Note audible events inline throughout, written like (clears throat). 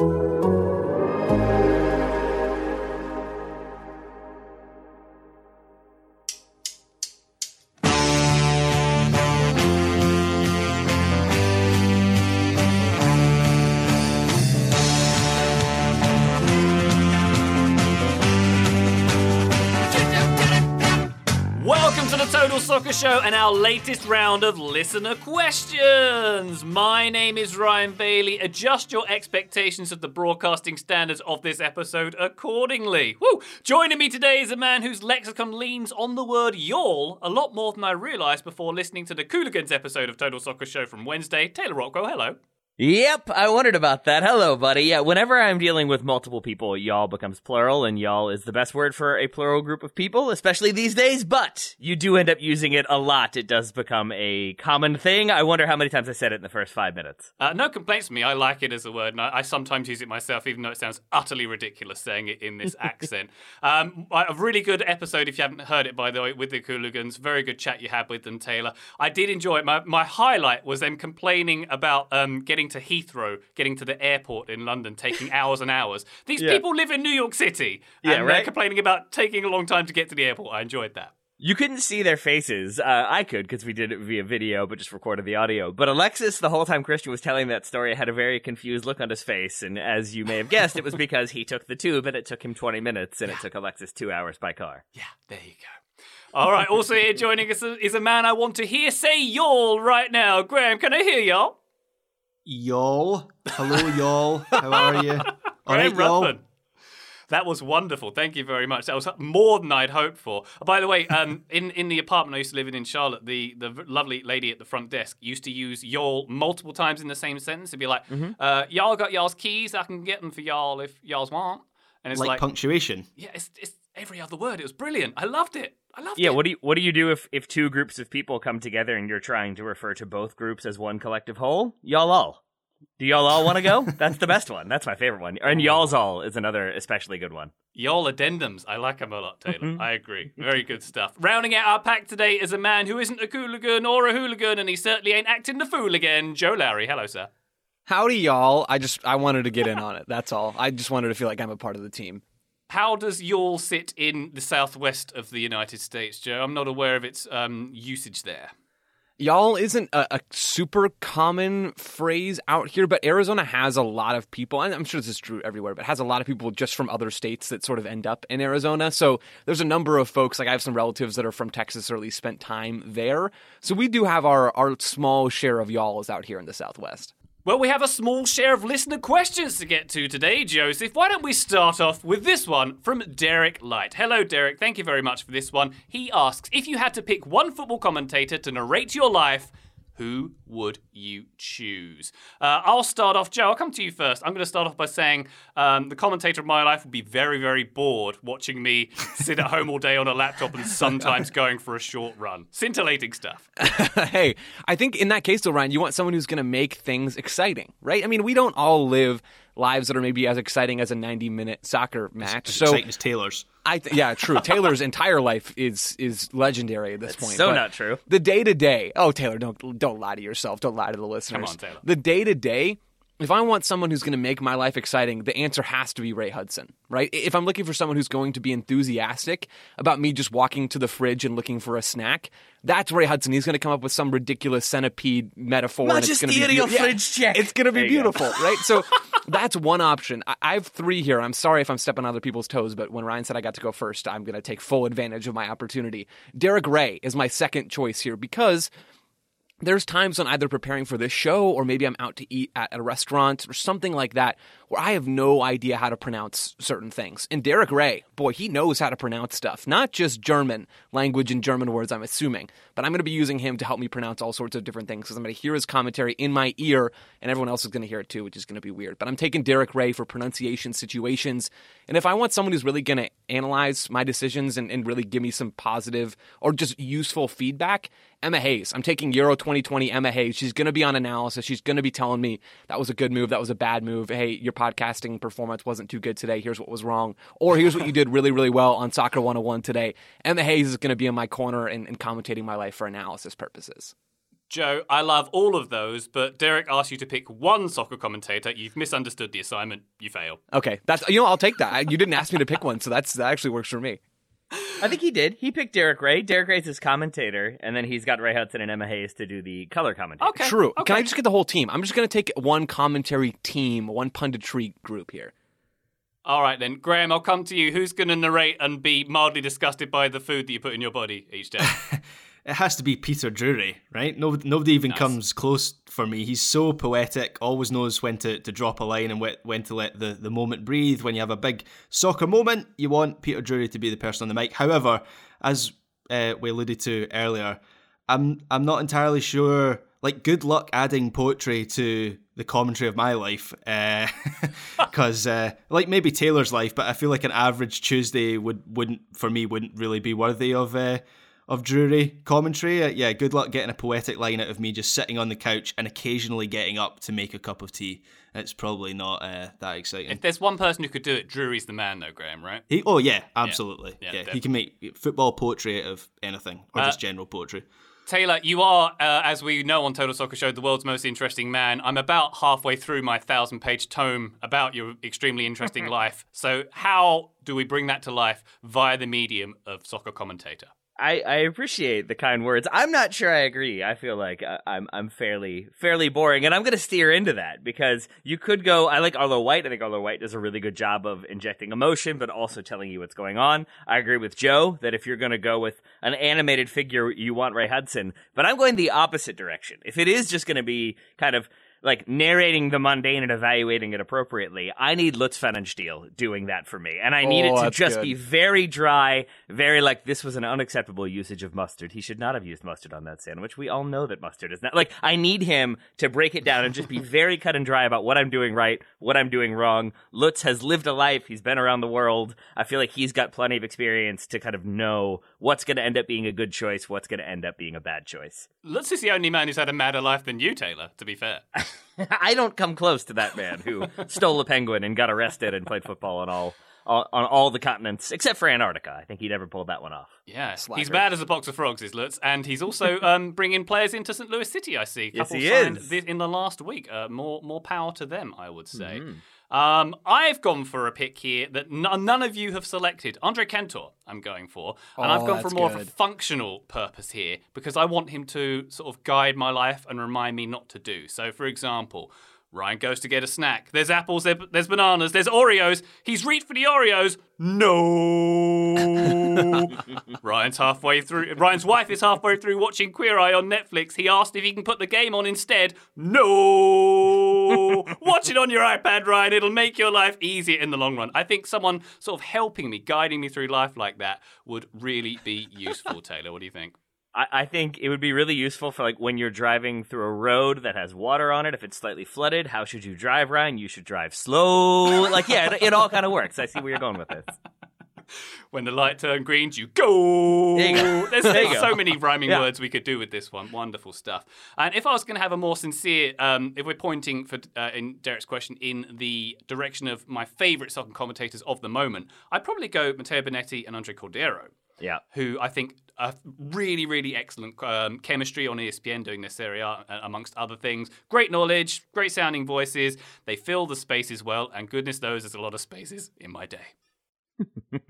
Welcome to Show and our latest round of listener questions. My name is Ryan Bailey. Adjust your expectations of the broadcasting standards of this episode accordingly. Woo! Joining me today is a man whose lexicon leans on the word y'all a lot more than I realised before listening to the Cooligans episode of Total Soccer Show from Wednesday. Taylor Rockwell, hello. Yep, I wondered about that. Hello, buddy. Yeah, whenever I'm dealing with multiple people, y'all becomes plural, and y'all is the best word for a plural group of people, especially these days, but you do end up using it a lot. It does become a common thing. I wonder how many times I said it in the first five minutes. Uh, no complaints from me. I like it as a word, and I, I sometimes use it myself, even though it sounds utterly ridiculous saying it in this (laughs) accent. Um, a really good episode, if you haven't heard it, by the way, with the Cooligans. Very good chat you had with them, Taylor. I did enjoy it. My, my highlight was them complaining about um, getting to Heathrow, getting to the airport in London, taking hours and hours. (laughs) These Yeah. people live in New York City, and Yeah, they're complaining about taking a long time to get to the airport. I enjoyed that. You couldn't see their faces. Uh, I could because we did it via video, but just recorded the audio. But Alexis, the whole time Christian was telling that story, had a very confused look on his face. And as you may have guessed, it was (laughs) because he took the tube and it took him 20 minutes and it took Alexis two hours by car. Yeah, there you go. All right, also here joining us is a man I want to hear say y'all right now. Graham, can I hear y'all? Y'all. Hello, y'all. How are you? (laughs) All right, Graham y'all. That was wonderful. Thank you very much. That was more than I'd hoped for. By the way, um, (laughs) in, in the apartment I used to live in in Charlotte, the, the lovely lady at the front desk used to use y'all multiple times in the same sentence. It'd be like, Mm-hmm. uh, y'all got y'all's keys. I can get them for y'all if y'all's want. And it's Like, like, punctuation. yeah, it's, it's every other word. It was brilliant. I loved it. I loved Yeah, it. Yeah. What do you what do you do if if two groups of people come together and you're trying to refer to both groups as one collective whole? Y'all all. Do y'all all want to go? That's the best one. That's my favorite one. And y'all's all is another especially good one. Y'all addendums. I like them a lot, Taylor. Mm-hmm. I agree. Very good stuff. Rounding out our pack today is a man who isn't a cooligan or a hooligan, and he certainly ain't acting the fool again. Joe Lowery. Hello, sir. Howdy, y'all. I just I wanted to get in on it. That's all. I just wanted to feel like I'm a part of the team. How does y'all sit in the southwest of the United States, Joe? I'm not aware of its um, usage there. Y'all isn't a, a super common phrase out here, but Arizona has a lot of people, and I'm sure this is true everywhere, but has a lot of people just from other states that sort of end up in Arizona. So there's a number of folks, like I have some relatives that are from Texas or at least spent time there. So we do have our, our small share of y'alls out here in the Southwest. Well, we have a small share of listener questions to get to today, Joseph. Why don't we start off with this one from Derek Light? Hello, Derek. Thank you very much for this one. He asks If you had to pick one football commentator to narrate your life, who would you choose? Uh, I'll start off, Joe. I'll come to you first. I'm going to start off by saying um, the commentator of my life would be very, very bored watching me (laughs) sit at home all day on a laptop and sometimes going for a short run. Scintillating stuff. (laughs) hey, I think in that case, though, Ryan, you want someone who's going to make things exciting, right? I mean, we don't all live lives that are maybe as exciting as a 90 minute soccer match. So, Exciting as Taylor's. I th- yeah, true. Taylor's entire life is is legendary at this point. so but not true. The day to day. Oh, Taylor, don't don't lie to yourself. Don't lie to the listeners. Come on, Taylor. The day to day. If I want someone who's going to make my life exciting, the answer has to be Ray Hudson, right? If I'm looking for someone who's going to be enthusiastic about me just walking to the fridge and looking for a snack, that's Ray Hudson. He's going to come up with some ridiculous centipede metaphor. and it's gonna be Magisterial beau- Yeah, fridge check. It's going to be There you go. beautiful, (laughs) right? So that's one option. I-, I have three here. I'm sorry if I'm stepping on other people's toes, but when Ryan said I got to go first, I'm going to take full advantage of my opportunity. Derek Rae is my second choice here because there's times when either preparing for this show or maybe I'm out to eat at a restaurant or something like that where I have no idea how to pronounce certain things. And Derek Rae, boy, he knows how to pronounce stuff, not just German language and German words, I'm assuming, but I'm going to be using him to help me pronounce all sorts of different things because I'm going to hear his commentary in my ear and everyone else is going to hear it too, which is going to be weird. But I'm taking Derek Rae for pronunciation situations. And if I want someone who's really going to analyze my decisions and, and really give me some positive or just useful feedback, Emma Hayes. I'm taking Euro 2020 Emma Hayes. She's going to be on analysis. She's going to be telling me that was a good move, that was a bad move. Hey, your podcasting performance wasn't too good today. Here's what was wrong. Or here's what you did really, really well on Soccer 101 today. And the Hayes is going to be in my corner and, and commentating my life for analysis purposes. Joe, I love all of those, but Derek asked you to pick one soccer commentator. You've misunderstood the assignment. You fail. Okay, that's you know I'll take that. You didn't ask me to pick one, so that's that actually works for me. I think he did. He picked Derek Rae. Derek Rae's his commentator, and then he's got Ray Hudson and Emma Hayes to do the color commentary. Okay. True. Okay. Can I just get the whole team? I'm just going to take one commentary team, one punditry group here. All right then, Graham. I'll come to you. Who's going to narrate and be mildly disgusted by the food that you put in your body each day? (laughs) It has to be Peter Drury, right? Nobody, nobody even Nice. comes close for me. He's so poetic, always knows when to, to drop a line and when to let the, the moment breathe. When you have a big soccer moment, you want Peter Drury to be the person on the mic. However, as uh, we alluded to earlier, I'm I'm not entirely sure. Like, good luck adding poetry to the commentary of my life, (laughs) because uh, like maybe Taylor's life, but I feel like an average Tuesday would wouldn't for me wouldn't really be worthy of. Of Drury commentary. Uh, yeah, good luck getting a poetic line out of me just sitting on the couch and occasionally getting up to make a cup of tea. It's probably not uh, that exciting. if there's one person who could do it, Drury's the man, though, Graham. Right? He, oh yeah, absolutely. Yeah, Yeah, definitely. he can make football poetry out of anything or Uh, just general poetry. Taylor, you are, uh, as we know on Total Soccer Show, the world's most interesting man. I'm about halfway through my thousand page tome about your extremely interesting (laughs) life. So, how do we bring that to life via the medium of soccer commentator? I, I appreciate the kind words. I'm not sure I agree. I feel like I, I'm I'm fairly fairly boring, and I'm going to steer into that because you could go. I like Arlo White. I think Arlo White does a really good job of injecting emotion, but also telling you what's going on. I agree with Joe that if you're going to go with an animated figure, you want Ray Hudson. But I'm going the opposite direction. If it is just going to be kind of like narrating the mundane and evaluating it appropriately, I need Lutz Pfannenstiel doing that for me, and I need Oh, it to just good. be very dry, very like this was an unacceptable usage of mustard. He should not have used mustard on that sandwich. We all know that mustard is not like I need him to break it down and just be (laughs) very cut and dry about what I'm doing right, what I'm doing wrong. Lutz has lived a life. He's been around the world. I feel like he's got plenty of experience to kind of know what's going to end up being a good choice, what's going to end up being a bad choice. Lutz is the only man who's had a madder life than you, Taylor, to be fair. (laughs) (laughs) I don't come close to that man who (laughs) stole a penguin and got arrested and played football on all, all on all the continents except for Antarctica. I think he never pulled that one off. Yeah, he's Slacker. bad as a box of frogs, is Lutz, and he's also (laughs) um, bringing players into St. Louis City. I see. Yes, Couple he signed is. thi- in the last week. Uh, more, more power to them, I would say. Mm-hmm. Um, I've gone for a pick here that n- none of you have selected. Andre Cantor, I'm going for, and I've Oh, gone for more of a functional purpose here because I want him to sort of guide my life and remind me not to do. So, for example. Ryan goes to get a snack. There's apples, there's bananas, there's Oreos. He's reached for the Oreos. No. (laughs) Ryan's halfway through. Ryan's wife is halfway through watching Queer Eye on Netflix. He asked if he can put the game on instead. No. Watch it on your iPad, Ryan. It'll make your life easier in the long run. I think someone sort of helping me, guiding me through life like that would really be useful, Taylor. What do you think? I, I think it would be really useful for like when you're driving through a road that has water on it. If it's slightly flooded, how should you drive, Ryan? You should drive slow. (laughs) Like, yeah, it, it all kind of works. I see where you're going with this. When the light turned green, you go. There you go. There's, There you there's go. so many rhyming Yeah. words we could do with this one. Wonderful stuff. And if I was going to have a more sincere, um, if we're pointing for uh, in Derek's question in the direction of my favourite soccer commentators of the moment, I'd probably go Matteo Bonetti and Andre Cordero Yeah. who I think are really, really excellent um, chemistry on ESPN doing Serie A, uh, amongst other things. Great knowledge, great sounding voices. They fill the spaces well, and goodness knows there's a lot of spaces in my day. (laughs)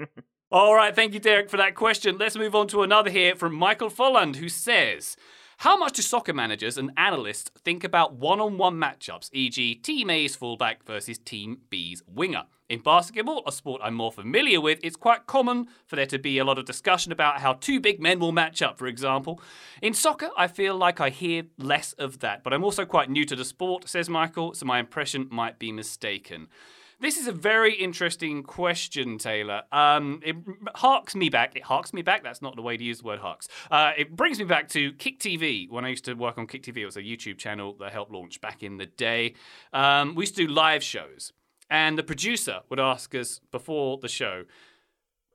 All right, thank you, Derek, for that question. Let's move on to another here from Michael Folland, who says, How much do soccer managers and analysts think about one on one matchups, e.g., Team A's fullback versus Team B's winger? In basketball, a sport I'm more familiar with, it's quite common for there to be a lot of discussion about how two big men will match up, for example. In soccer, I feel like I hear less of that, but I'm also quite new to the sport, says Michael, so my impression might be mistaken. This is a very interesting question, Taylor. Um, it harks me back. It harks me back. That's not the way to use the word harks. Uh, it brings me back to Kick TV when I used to work on Kick TV. It was a YouTube channel that helped launch back in the day. Um, we used to do live shows, and the producer would ask us before the show,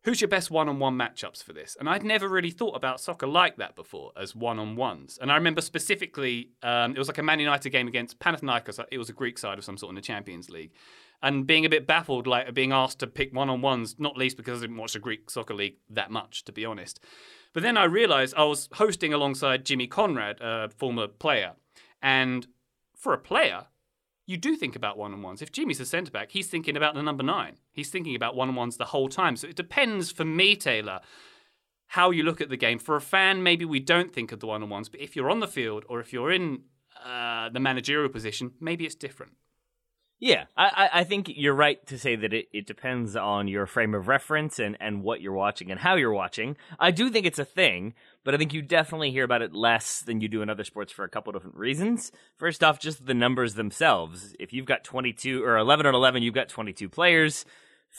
who's your best one-on-one matchups for this? And I'd never really thought about soccer like that before as one-on-ones. And I remember specifically, um, it was like a Man United game against Panathinaikos. It was a Greek side of some sort in the Champions League, and being a bit baffled, like being asked to pick one-on-ones, not least because I didn't watch the Greek soccer league that much, to be honest. But then I realised I was hosting alongside Jimmy Conrad, a former player, and for a player, you do think about one on ones. If Jimmy's a centre back, he's thinking about the number nine. He's thinking about one on ones the whole time. So it depends for me, Taylor, how you look at the game. For a fan, maybe we don't think of the one on ones, but if you're on the field or if you're in uh, the managerial position, maybe it's different. Yeah, I, I think you're right to say that it, it depends on your frame of reference and, and what you're watching and how you're watching. I do think it's a thing, but I think you definitely hear about it less than you do in other sports for a couple different reasons. First off, just the numbers themselves. If you've got 22 or 11 on 11, you've got 22 players.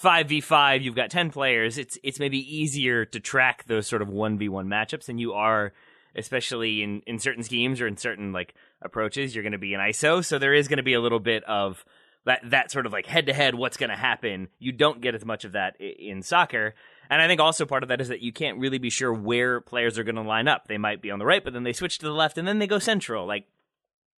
5v5, you've got 10 players. It's it's maybe easier to track those sort of 1v1 matchups and you are especially in in certain schemes or in certain like approaches, you're going to be an ISO, so there is going to be a little bit of that that sort of like head to head what's going to happen you don't get as much of that in soccer. And i think also part of that is that you can't really be sure where players are going to line up. They might be on the right but then they switch to the left and then they go central. Like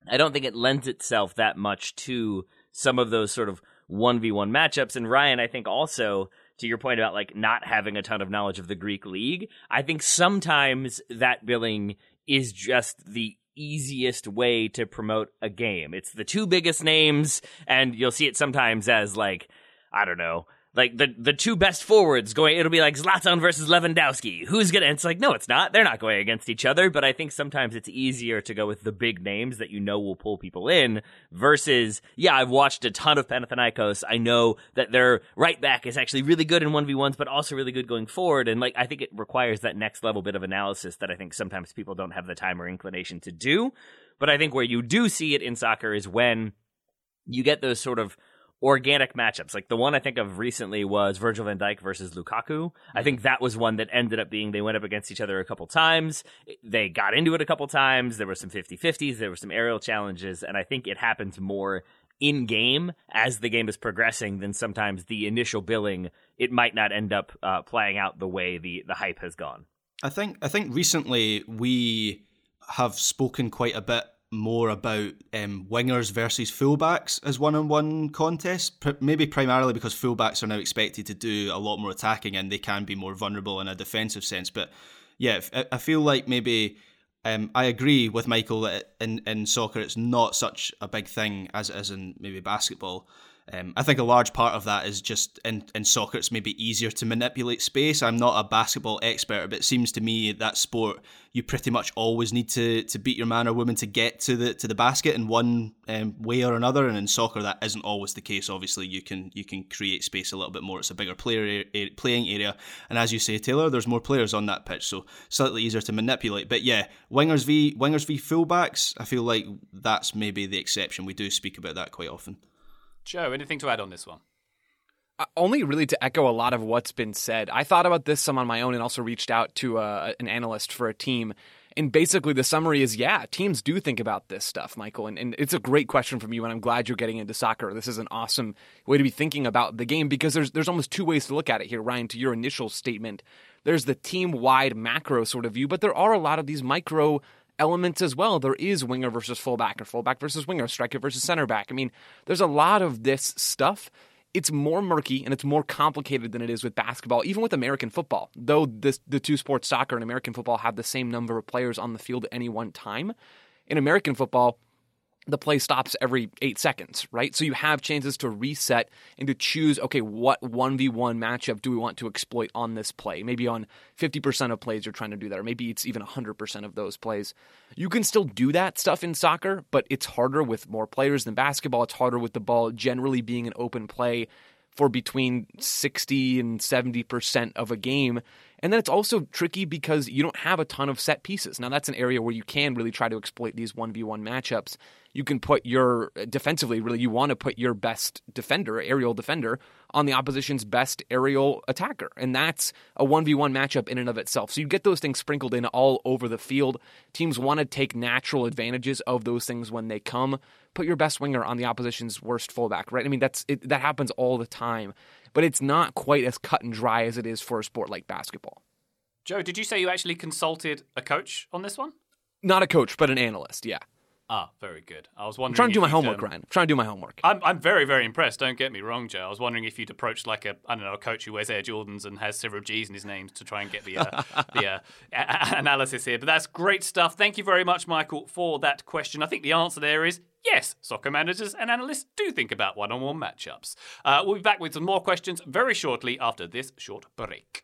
i don't think it lends itself that much to some of those sort of 1v1 matchups. And ryan i think also to your point about like not having a ton of knowledge of the greek league i think sometimes that billing is just the easiest way to promote a game. It's the two biggest names, and you'll see it sometimes as like, I don't know, like the the two best forwards going. It'll be like Zlatan versus Lewandowski. Who's gonna? It's like no, it's not. They're not going against each other. But I think sometimes it's easier to go with the big names that you know will pull people in. Versus, yeah, I've watched a ton of Panathinaikos. I know that their right back is actually really good in one v ones, but also really good going forward. And like I think it requires that next level bit of analysis that I think sometimes people don't have the time or inclination to do. But I think where you do see it in soccer is when you get those sort of organic matchups. Like the one I think of recently was Virgil van Dijk versus Lukaku. I think that was one that ended up being they went up against each other a couple times. They got into it a couple times. There were some 50-50s, there were some aerial challenges, and I think it happens more in game as the game is progressing than sometimes the initial billing it might not end up uh, playing out the way the the hype has gone. I think I think recently we have spoken quite a bit more about um, wingers versus fullbacks as one-on-one contests. P- maybe primarily because fullbacks are now expected to do a lot more attacking and they can be more vulnerable in a defensive sense. But yeah, I feel like maybe um, I agree with Michael that in in soccer it's not such a big thing as as in maybe basketball. Um, I think a large part of that is just in, in soccer, it's maybe easier to manipulate space. I'm not a basketball expert, but it seems to me that sport you pretty much always need to, to beat your man or woman to get to the to the basket in one um, way or another. And in soccer, that isn't always the case. Obviously, you can you can create space a little bit more. It's a bigger player playing area, and as you say, Taylor, there's more players on that pitch, so slightly easier to manipulate. But yeah, wingers v wingers v fullbacks, I feel like that's maybe the exception. We do speak about that quite often. Joe, anything to add on this one? Uh, only really to echo a lot of what's been said. I thought about this some on my own and also reached out to uh, an analyst for a team. And basically, the summary is yeah, teams do think about this stuff, Michael. And, and it's a great question from you, and I'm glad you're getting into soccer. This is an awesome way to be thinking about the game because there's, there's almost two ways to look at it here, Ryan, to your initial statement. There's the team wide macro sort of view, but there are a lot of these micro elements as well. There is winger versus fullback or fullback versus winger, striker versus center back. I mean, there's a lot of this stuff. It's more murky and it's more complicated than it is with basketball, even with American football. Though this, the two sports, soccer and American football, have the same number of players on the field at any one time. In American football, the play stops every eight seconds, right? So you have chances to reset and to choose, okay, what 1v1 matchup do we want to exploit on this play? Maybe on 50% of plays you're trying to do that, or maybe it's even 100% of those plays. You can still do that stuff in soccer, but it's harder with more players than basketball. It's harder with the ball generally being an open play for between 60 and 70% of a game. And then it's also tricky because you don't have a ton of set pieces. Now, that's an area where you can really try to exploit these 1v1 matchups you can put your uh, defensively, really, you want to put your best defender, aerial defender, on the opposition's best aerial attacker. And that's a 1v1 matchup in and of itself. So you get those things sprinkled in all over the field. Teams want to take natural advantages of those things when they come. Put your best winger on the opposition's worst fullback, right? I mean, that's it, that happens all the time, but it's not quite as cut and dry as it is for a sport like basketball. Joe, did you say you actually consulted a coach on this one? Not a coach, but an analyst, yeah. Ah, very good. I was wondering. I'm trying to do my homework, um, Ryan. I'm trying to do my homework. I'm, I'm very, very impressed. Don't get me wrong, Joe. I was wondering if you'd approach like a, I don't know, a coach who wears Air Jordans and has several G's in his name to try and get the, uh, the uh, a- analysis here. But that's great stuff. Thank you very much, Michael, for that question. I think the answer there is yes, soccer managers and analysts do think about one on one matchups. Uh, we'll be back with some more questions very shortly after this short break.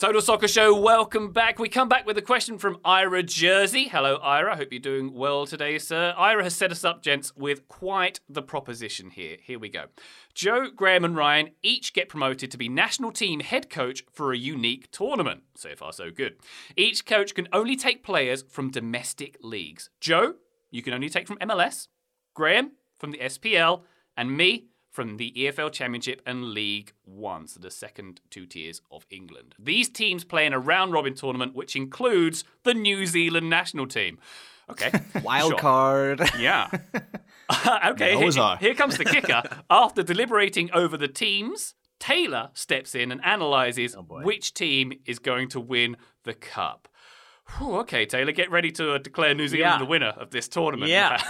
Total Soccer Show, welcome back. We come back with a question from Ira Jersey. Hello, Ira. Hope you're doing well today, sir. Ira has set us up, gents, with quite the proposition here. Here we go. Joe, Graham, and Ryan each get promoted to be national team head coach for a unique tournament. So far, so good. Each coach can only take players from domestic leagues. Joe, you can only take from MLS. Graham, from the SPL. And me, from the EFL Championship and League One, so the second two tiers of England. These teams play in a round robin tournament, which includes the New Zealand national team. Okay. (laughs) Wild sure. card. Yeah. (laughs) okay. Here, here comes the kicker. (laughs) After deliberating over the teams, Taylor steps in and analyzes which team is going to win the cup. Whew, okay, Taylor, get ready to uh, declare New Zealand Yeah. the winner of this tournament. Yeah.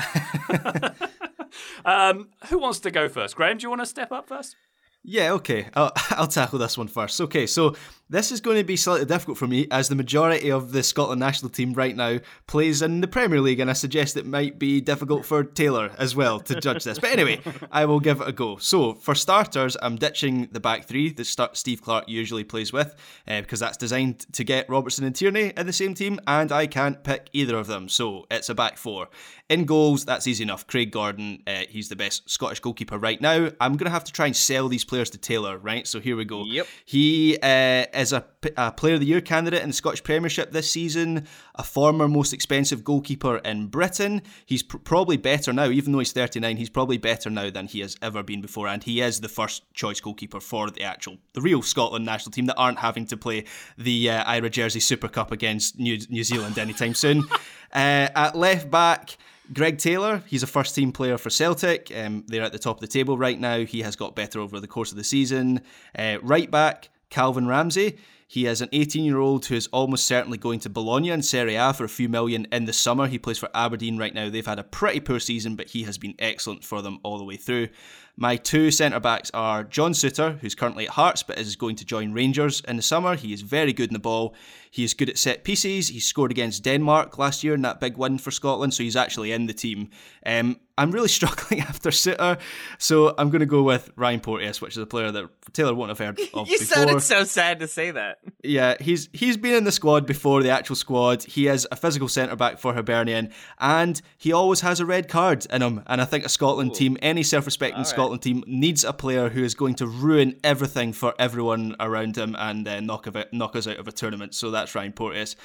Um, who wants to go first? Graham, do you want to step up first? Yeah, okay. I'll, (laughs) I'll tackle this one first. Okay, so This is going to be slightly difficult for me as the majority of the Scotland national team right now plays in the Premier League, and I suggest it might be difficult for Taylor as well to judge this. But anyway, (laughs) I will give it a go. So, for starters, I'm ditching the back three that Steve Clarke usually plays with uh, because that's designed to get Robertson and Tierney in the same team, and I can't pick either of them. So, it's a back four. In goals, that's easy enough. Craig Gordon, uh, he's the best Scottish goalkeeper right now. I'm going to have to try and sell these players to Taylor, right? So here we go. Yep. He uh, is a, a, Player of the Year candidate in the Scottish Premiership this season, a former most expensive goalkeeper in Britain. He's pr- probably better now, even though he's 39, he's probably better now than he has ever been before. And he is the first choice goalkeeper for the actual, the real Scotland national team that aren't having to play the uh, Ira Jersey Super Cup against New, New Zealand anytime soon. (laughs) Uh, at left back, Greg Taylor, he's a first team player for Celtic. Um, they're at the top of the table right now. He has got better over the course of the season. Uh, right back, Calvin Ramsay. He is an 18 year old who is almost certainly going to Bologna in Serie A for a few million in the summer. He plays for Aberdeen right now. They've had a pretty poor season, but he has been excellent for them all the way through. My two centre backs are John Souttar, who's currently at Hearts but is going to join Rangers in the summer. He is very good in the ball. He is good at set pieces. He scored against Denmark last year in that big win for Scotland, so he's actually in the team. Um, I'm really (laughs) struggling after Souttar, so I'm going to go with Ryan Porteous, which is a player that Taylor won't have heard (laughs) of you before. sounded so sad to say that. Yeah, he's he's been in the squad before the actual squad. He is a physical centre back for Hibernian, and he always has a red card in him. And I think a Scotland Ooh. team, any self-respecting Scotland team, needs a player who is going to ruin everything for everyone around him and uh, knock, it, knock us out of a tournament. So that's Ryan Porteous.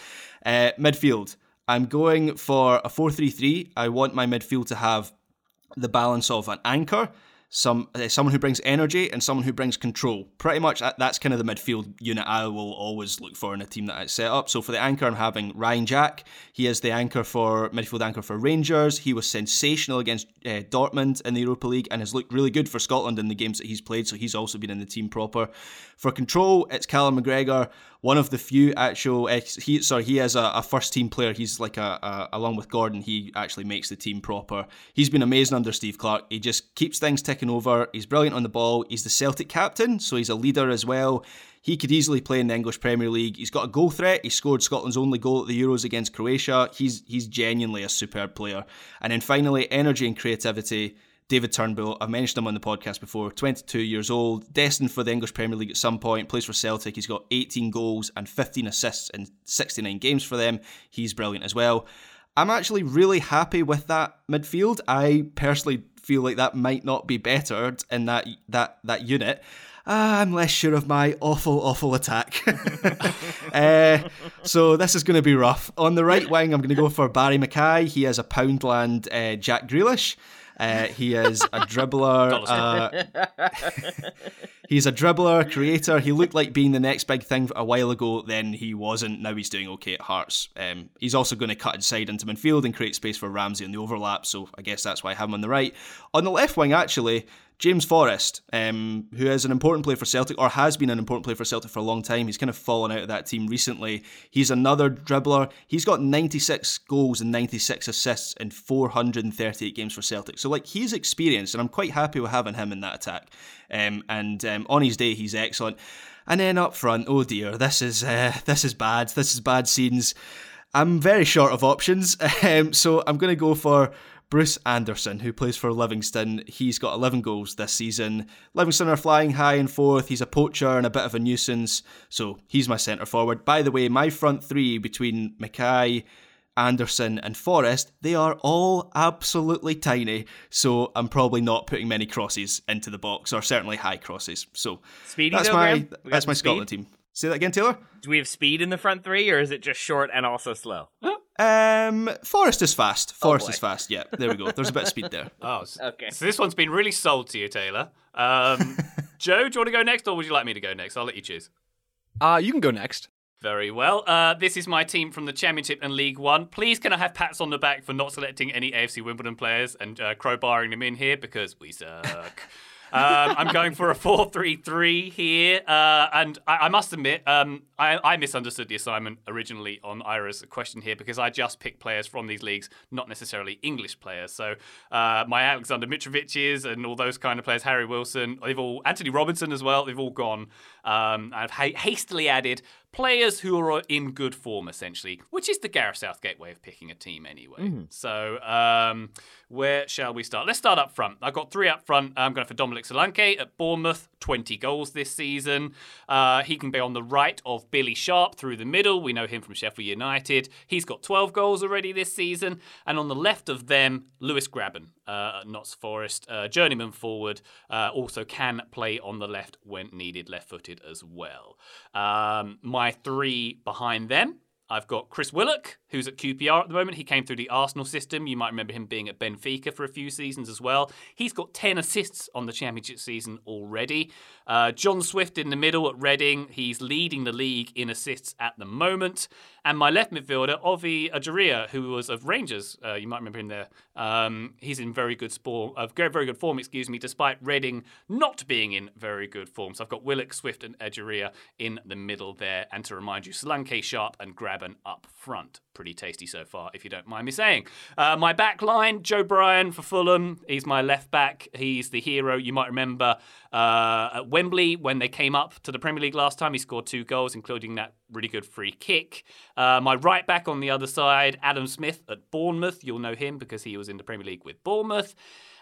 Uh, midfield. I'm going for a 4 3 3. I want my midfield to have the balance of an anchor, some uh, someone who brings energy, and someone who brings control. Pretty much that's kind of the midfield unit I will always look for in a team that I set up. So for the anchor, I'm having Ryan Jack. He is the anchor for midfield anchor for Rangers. He was sensational against uh, Dortmund in the Europa League and has looked really good for Scotland in the games that he's played. So he's also been in the team proper. For control, it's Callum McGregor one of the few actual he sorry he is a, a first team player. He's like a, a, along with Gordon, he actually makes the team proper. He's been amazing under Steve Clarke. He just keeps things ticking over. He's brilliant on the ball. He's the Celtic captain, so he's a leader as well. He could easily play in the English Premier League. He's got a goal threat. He scored Scotland's only goal at the Euros against Croatia. He's he's genuinely a superb player. And then finally, energy and creativity. David Turnbull, I've mentioned him on the podcast before, 22 years old, destined for the English Premier League at some point, plays for Celtic. He's got 18 goals and 15 assists in 69 games for them. He's brilliant as well. I'm actually really happy with that midfield. I personally feel like that might not be bettered in that that that unit. Uh, I'm less sure of my awful, awful attack. uh, (laughs) so this is going to be rough. On the right wing, I'm going to go for Barry McKay. He has a Poundland uh, Jack Grealish. Uh, he is a dribbler. Uh, he's a dribbler, (laughs) creator. He looked like being the next big thing a while ago. Then he wasn't. Now he's doing okay at Hearts. Um, he's also going to cut inside into midfield and create space for Ramsay on the overlap. So I guess that's why I have him on the right. On the left wing, actually, James Forrest, um, who is an important player for Celtic, or has been an important player for Celtic for a long time. He's kind of fallen out of that team recently. He's another dribbler. He's got 96 goals and 96 assists in 438 games for Celtic. So, like, he's experienced, and I'm quite happy with having him in that attack. Um, and um, on his day, he's excellent. And then up front, oh dear, this is uh, this is bad. This is bad scenes. I'm very short of options, (laughs) um, so I'm going to go for Bruce Anderson, who plays for Livingston, he's got 11 goals this season. Livingston are flying high and forth. He's a poacher and a bit of a nuisance, so he's my centre forward. By the way, my front three between McKay, Anderson, and Forrest, they are all absolutely tiny, so I'm probably not putting many crosses into the box, or certainly high crosses. So Speedy that's though, my that's my speed? Scotland team. Say that again, Taylor. Do we have speed in the front three, or is it just short and also slow? (laughs) Um, Forrest is fast. Forrest oh is fast. Yeah, there we go. There's a bit of speed there. (laughs) Oh, okay. So this one's been really sold to you, Taylor. Um, (laughs) Joe, do you want to go next, or would you like me to go next? I'll let you choose. Uh, you can go next. Very well. Uh, this is my team from the Championship and League One. Please, can I have pats on the back for not selecting any AFC Wimbledon players and uh, crowbarring them in here because we suck. (laughs) Um, I'm going for a 4 3 3 here. Uh, and I, I, must admit, um, I, I, misunderstood the assignment originally on Ira's question here because I just picked players from these leagues, not necessarily English players. So uh, my Aleksandar Mitrovic's and all those kind of players, Harry Wilson, they've all, Antonee Robinson as well, they've all gone. Um, I've ha- hastily added players who are in good form, essentially, which is the Gareth Southgate way of picking a team anyway. Mm-hmm. So, um, where shall we start? Let's start up front. I've got three up front. I'm going for Dominic Solanke at Bournemouth, 20 goals this season. Uh, he can be on the right of Billy Sharp through the middle. We know him from Sheffield United. He's got 12 goals already this season. And on the left of them, Lewis Grabban uh, at Notts Forest, uh, journeyman forward, uh, also can play on the left when needed, left footed as well. Um, my three behind them I've got Chris Willock, who's at QPR at the moment. He came through the Arsenal system. You might remember him being at Benfica for a few seasons as well. He's got 10 assists on the championship season already. Uh, John Swift in the middle at Reading. He's leading the league in assists at the moment. And my left midfielder, Ovie Ejaria, who was of Rangers. Uh, you might remember him there. Um, he's in very good form, uh, very good form, excuse me, despite Reading not being in very good form. So I've got Willock, Swift, and Ejaria in the middle there. And to remind you, Solanke, Sharp, and Grab Up front. Pretty tasty so far, if you don't mind me saying. Uh, my back line, Joe Bryan for Fulham. He's my left back. He's the hero. You might remember uh, at Wembley when they came up to the Premier League last time, he scored two goals, including that really good free kick. Uh, my right back on the other side, Adam Smith at Bournemouth. You'll know him because he was in the Premier League with Bournemouth.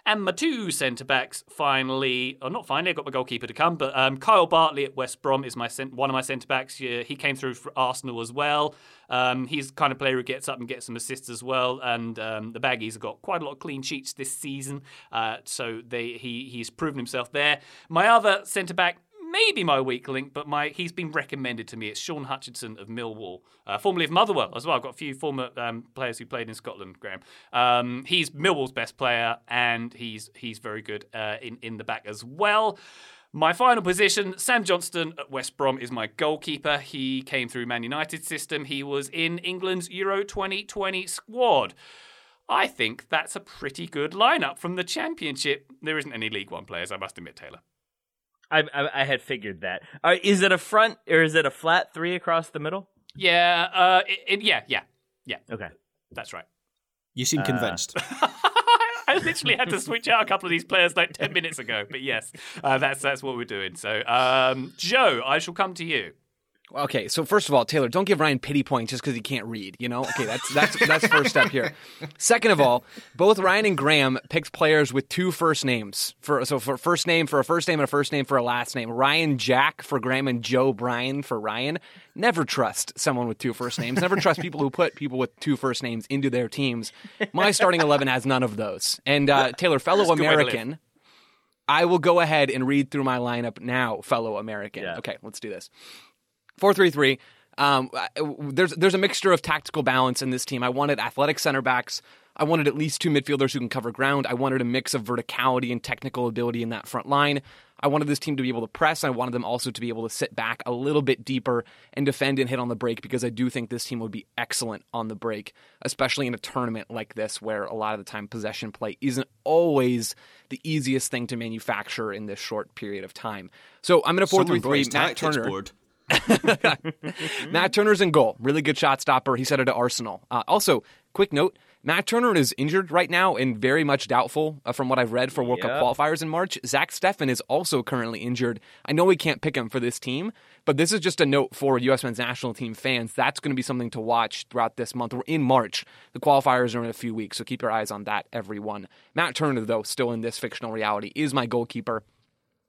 And my two centre backs finally, or not finally, I got my goalkeeper to come, but um, Kyle Bartley at West Brom is my one of my centre backs. He came through for Arsenal as well. Um, he's the kind of player who gets up and gets some assists as well. And um, the Baggies have got quite a lot of clean sheets this season, uh, so they he he's proven himself there. My other centre back, maybe my weak link, but my he's been recommended to me. It's Shaun Hutchinson of Millwall, uh, formerly of Motherwell as well. I've got a few former um, players who played in Scotland. Graham, um, he's Millwall's best player, and he's he's very good uh, in in the back as well. My final position, Sam Johnstone at West Brom is my goalkeeper. He came through Man United system. He was in England's Euro 2020 squad. I think that's a pretty good lineup from the Championship. There isn't any League One players, I must admit, Taylor. I, I, I had figured that. Uh, is it a front or is it a flat three across the middle? Yeah, uh, it, it, yeah, yeah, yeah. Okay, that's right. You seem uh, convinced. (laughs) I literally had to switch out a couple of these players like ten minutes ago, but yes, uh, that's that's what we're doing. So, um, Joe, I shall come to you. Okay, so first of all, Taylor, don't give Ryan pity points just because he can't read. You know, okay, that's that's that's first step here. (laughs) Second of all, both Ryan and Graham picked players with two first names. For so for first name for a first name and a first name for a last name. Ryan Jack for Graham and Joe Bryan for Ryan. Never trust someone with two first names. Never trust people who put people with two first names into their teams. My starting eleven has none of those. And uh, Taylor, fellow American. I will go ahead and read through my lineup now, fellow American. Yeah. Okay, let's do this. Four three three. Um, there's there's a mixture of tactical balance in this team. I wanted athletic center backs. I wanted at least two midfielders who can cover ground. I wanted a mix of verticality and technical ability in that front line. I wanted this team to be able to press. I wanted them also to be able to sit back a little bit deeper and defend and hit on the break because I do think this team would be excellent on the break, especially in a tournament like this where a lot of the time possession play isn't always the easiest thing to manufacture in this short period of time. So I'm in a 4 3 3. Matt Turner. Board. (laughs) Matt Turner's in goal. Really good shot stopper. He said it to Arsenal. Uh, also, quick note Matt Turner is injured right now and very much doubtful uh, from what I've read for World yep. Cup qualifiers in March. Zach Steffen is also currently injured. I know we can't pick him for this team, but this is just a note for U.S. men's national team fans. That's going to be something to watch throughout this month. We're in March. The qualifiers are in a few weeks, so keep your eyes on that, everyone. Matt Turner, though, still in this fictional reality, is my goalkeeper.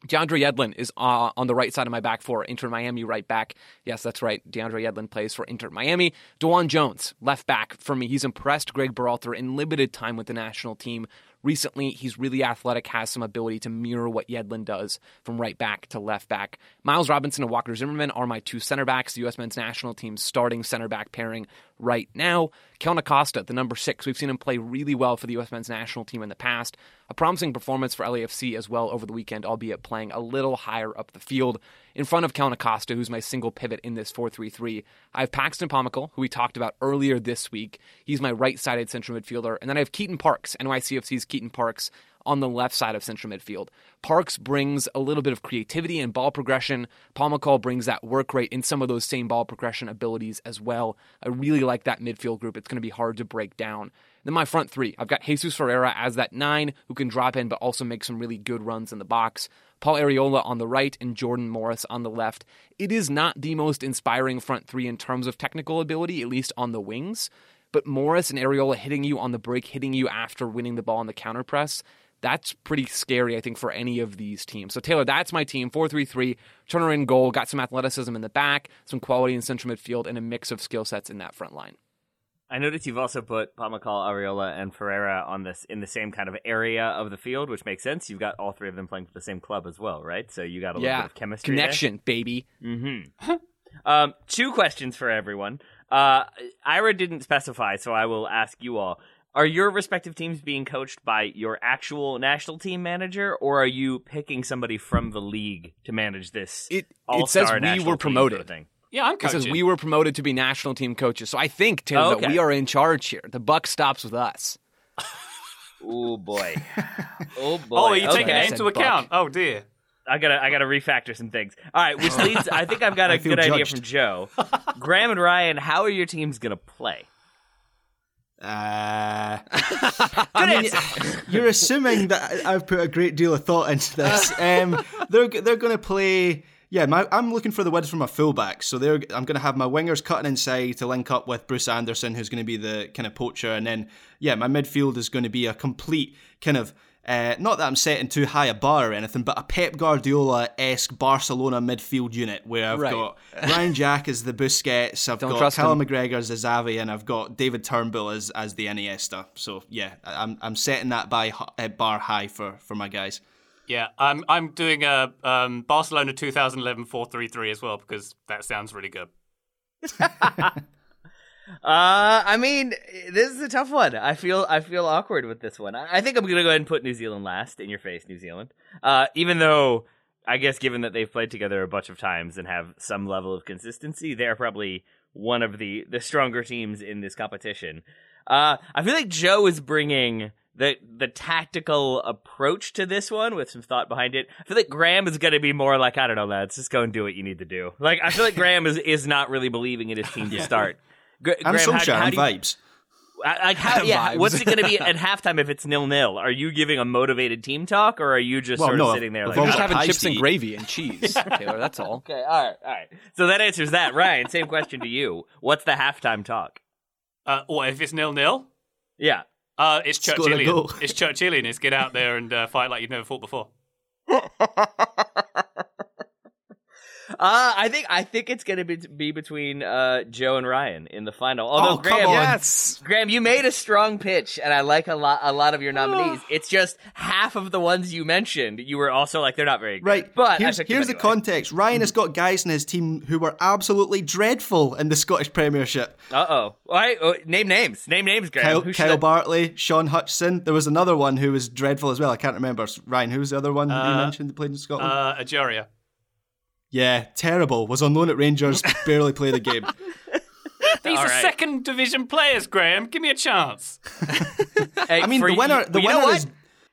DeAndre Yedlin is uh, on the right side of my back for Inter Miami right back. Yes, that's right. DeAndre Yedlin plays for Inter Miami. DeJuan Jones, left back for me. He's impressed Greg Berhalter in limited time with the national team. Recently, he's really athletic, has some ability to mirror what Yedlin does from right back to left back. Miles Robinson and Walker Zimmerman are my two center backs, the U.S. men's national team's starting center back pairing right now. Kellyn Acosta, the number six, we've seen him play really well for the U.S. men's national team in the past. A promising performance for LAFC as well over the weekend, albeit playing a little higher up the field. In front of Kellyn Acosta, who's my single pivot in this 4 3 3, I have Paxton Pomykal, who we talked about earlier this week. He's my right sided central midfielder. And then I have Keaton Parks, NYCFC's Keaton Parks, on the left side of central midfield. Parks brings a little bit of creativity and ball progression. Paul brings that work rate and some of those same ball progression abilities as well. I really like that midfield group. It's going to be hard to break down. Then my front three, I've got Jesus Ferreira as that nine who can drop in but also make some really good runs in the box. Paul Arriola on the right and Jordan Morris on the left. It is not the most inspiring front three in terms of technical ability, at least on the wings. But Morris and Arriola hitting you on the break, hitting you after winning the ball on the counter press, that's pretty scary, I think, for any of these teams. So, Taylor, that's my team 4 3 3. Turner in goal, got some athleticism in the back, some quality in central midfield, and a mix of skill sets in that front line. I noticed you've also put Pomykal, Arriola, and Ferreira on this in the same kind of area of the field, which makes sense. You've got all three of them playing for the same club as well, right? So you got a little bit of chemistry. Connection, baby. Mm-hmm. (laughs) um, two questions for everyone. Uh, Ira didn't specify, so I will ask you all. Are your respective teams being coached by your actual national team manager, or are you picking somebody from the league to manage this? It, it says we were promoted. sort of thing? Yeah, I'm It says we were promoted to be national team coaches. So I think, Taylor, Oh, that we are in charge here. The buck stops with us. (laughs) Oh (laughs) boy. oh boy. oh, are you taking Okay. that into Said account? Oh dear. I gotta I gotta refactor some things. All right, which leads I think I've got (laughs) a I feel good idea from Joe. Graham and Ryan, how are your teams gonna play? Uh, (laughs) I mean, you're assuming that I've put a great deal of thought into this. (laughs) Um, they're they're going to play. Yeah, my, I'm looking for the wins from my fullbacks. So they're I'm going to have my wingers cutting inside to link up with Bruce Anderson, who's going to be the kind of poacher, and then yeah, my midfield is going to be a complete kind of. Uh, not that I'm setting too high a bar or anything, but a Pep Guardiola esque Barcelona midfield unit where I've Right. got (laughs) Ryan Jack as the Busquets, I've Don't got trust Callum him. McGregor as the Xavi, and I've got David Turnbull as as the Iniesta. So yeah, I- I'm I'm setting that by uh, bar high for for my guys. Yeah, I'm I'm doing a um, Barcelona 2011 4-3-3 as well because that sounds really good. (laughs) (laughs) Uh, I mean, this is a tough one. I feel I feel awkward with this one. I, I think I'm gonna go ahead and put New Zealand last. In your face, New Zealand. Uh, even though I guess given that they've played together a bunch of times and have some level of consistency, they're probably one of the the stronger teams in this competition. Uh, I feel like Joe is bringing the the tactical approach to this one with some thought behind it. I feel like Graham is going to be more like I don't know, lads, just go and do what you need to do. Like I feel like (laughs) Graham is is not really believing in his team to start. Gr- I'm Graham, how- Solskjaer, how I'm you- vibes. Like (laughs) how? Yeah. Vibes. What's it going to be (laughs) at halftime if it's nil nil? Are you giving a motivated team talk, or are you just Well, sort no, of sitting there we've like? Just "Oh, having chips to and gravy and (laughs) cheese, Taylor. That's all. Okay. All right. All right. So that answers that. Ryan, same question to you. What's the halftime talk? Uh, what if it's nil nil? Yeah. Uh, it's Score Churchillian. goal. It's Churchillian. It's get out there and uh, fight like you've never fought before. Uh, I think I think it's going to be, be between uh, Joe and Ryan in the final. Although Oh, come Graham, on. Yes. Graham, you made a strong pitch, and I like a lot a lot of your nominees. it's just half of the ones you mentioned. You were also like they're not very good. Right, but I here's, picked them here's the context. Ryan has got guys in his team who were absolutely dreadful in the Scottish Premiership. Uh oh. All right. oh, name names. Name names, Graham. Kyle, Kyle I- Bartley, Shaun Hutchinson. There was another one who was dreadful as well. I can't remember. Ryan, who was the other one you Uh, mentioned that played in Scotland? Uh, Ajaria. Yeah, terrible. Was on loan at Rangers, (laughs) barely played a game. These All are right. second division players, Graham. Give me a chance. (laughs) Hey, I mean, for the you- winner- the you know winner what? is-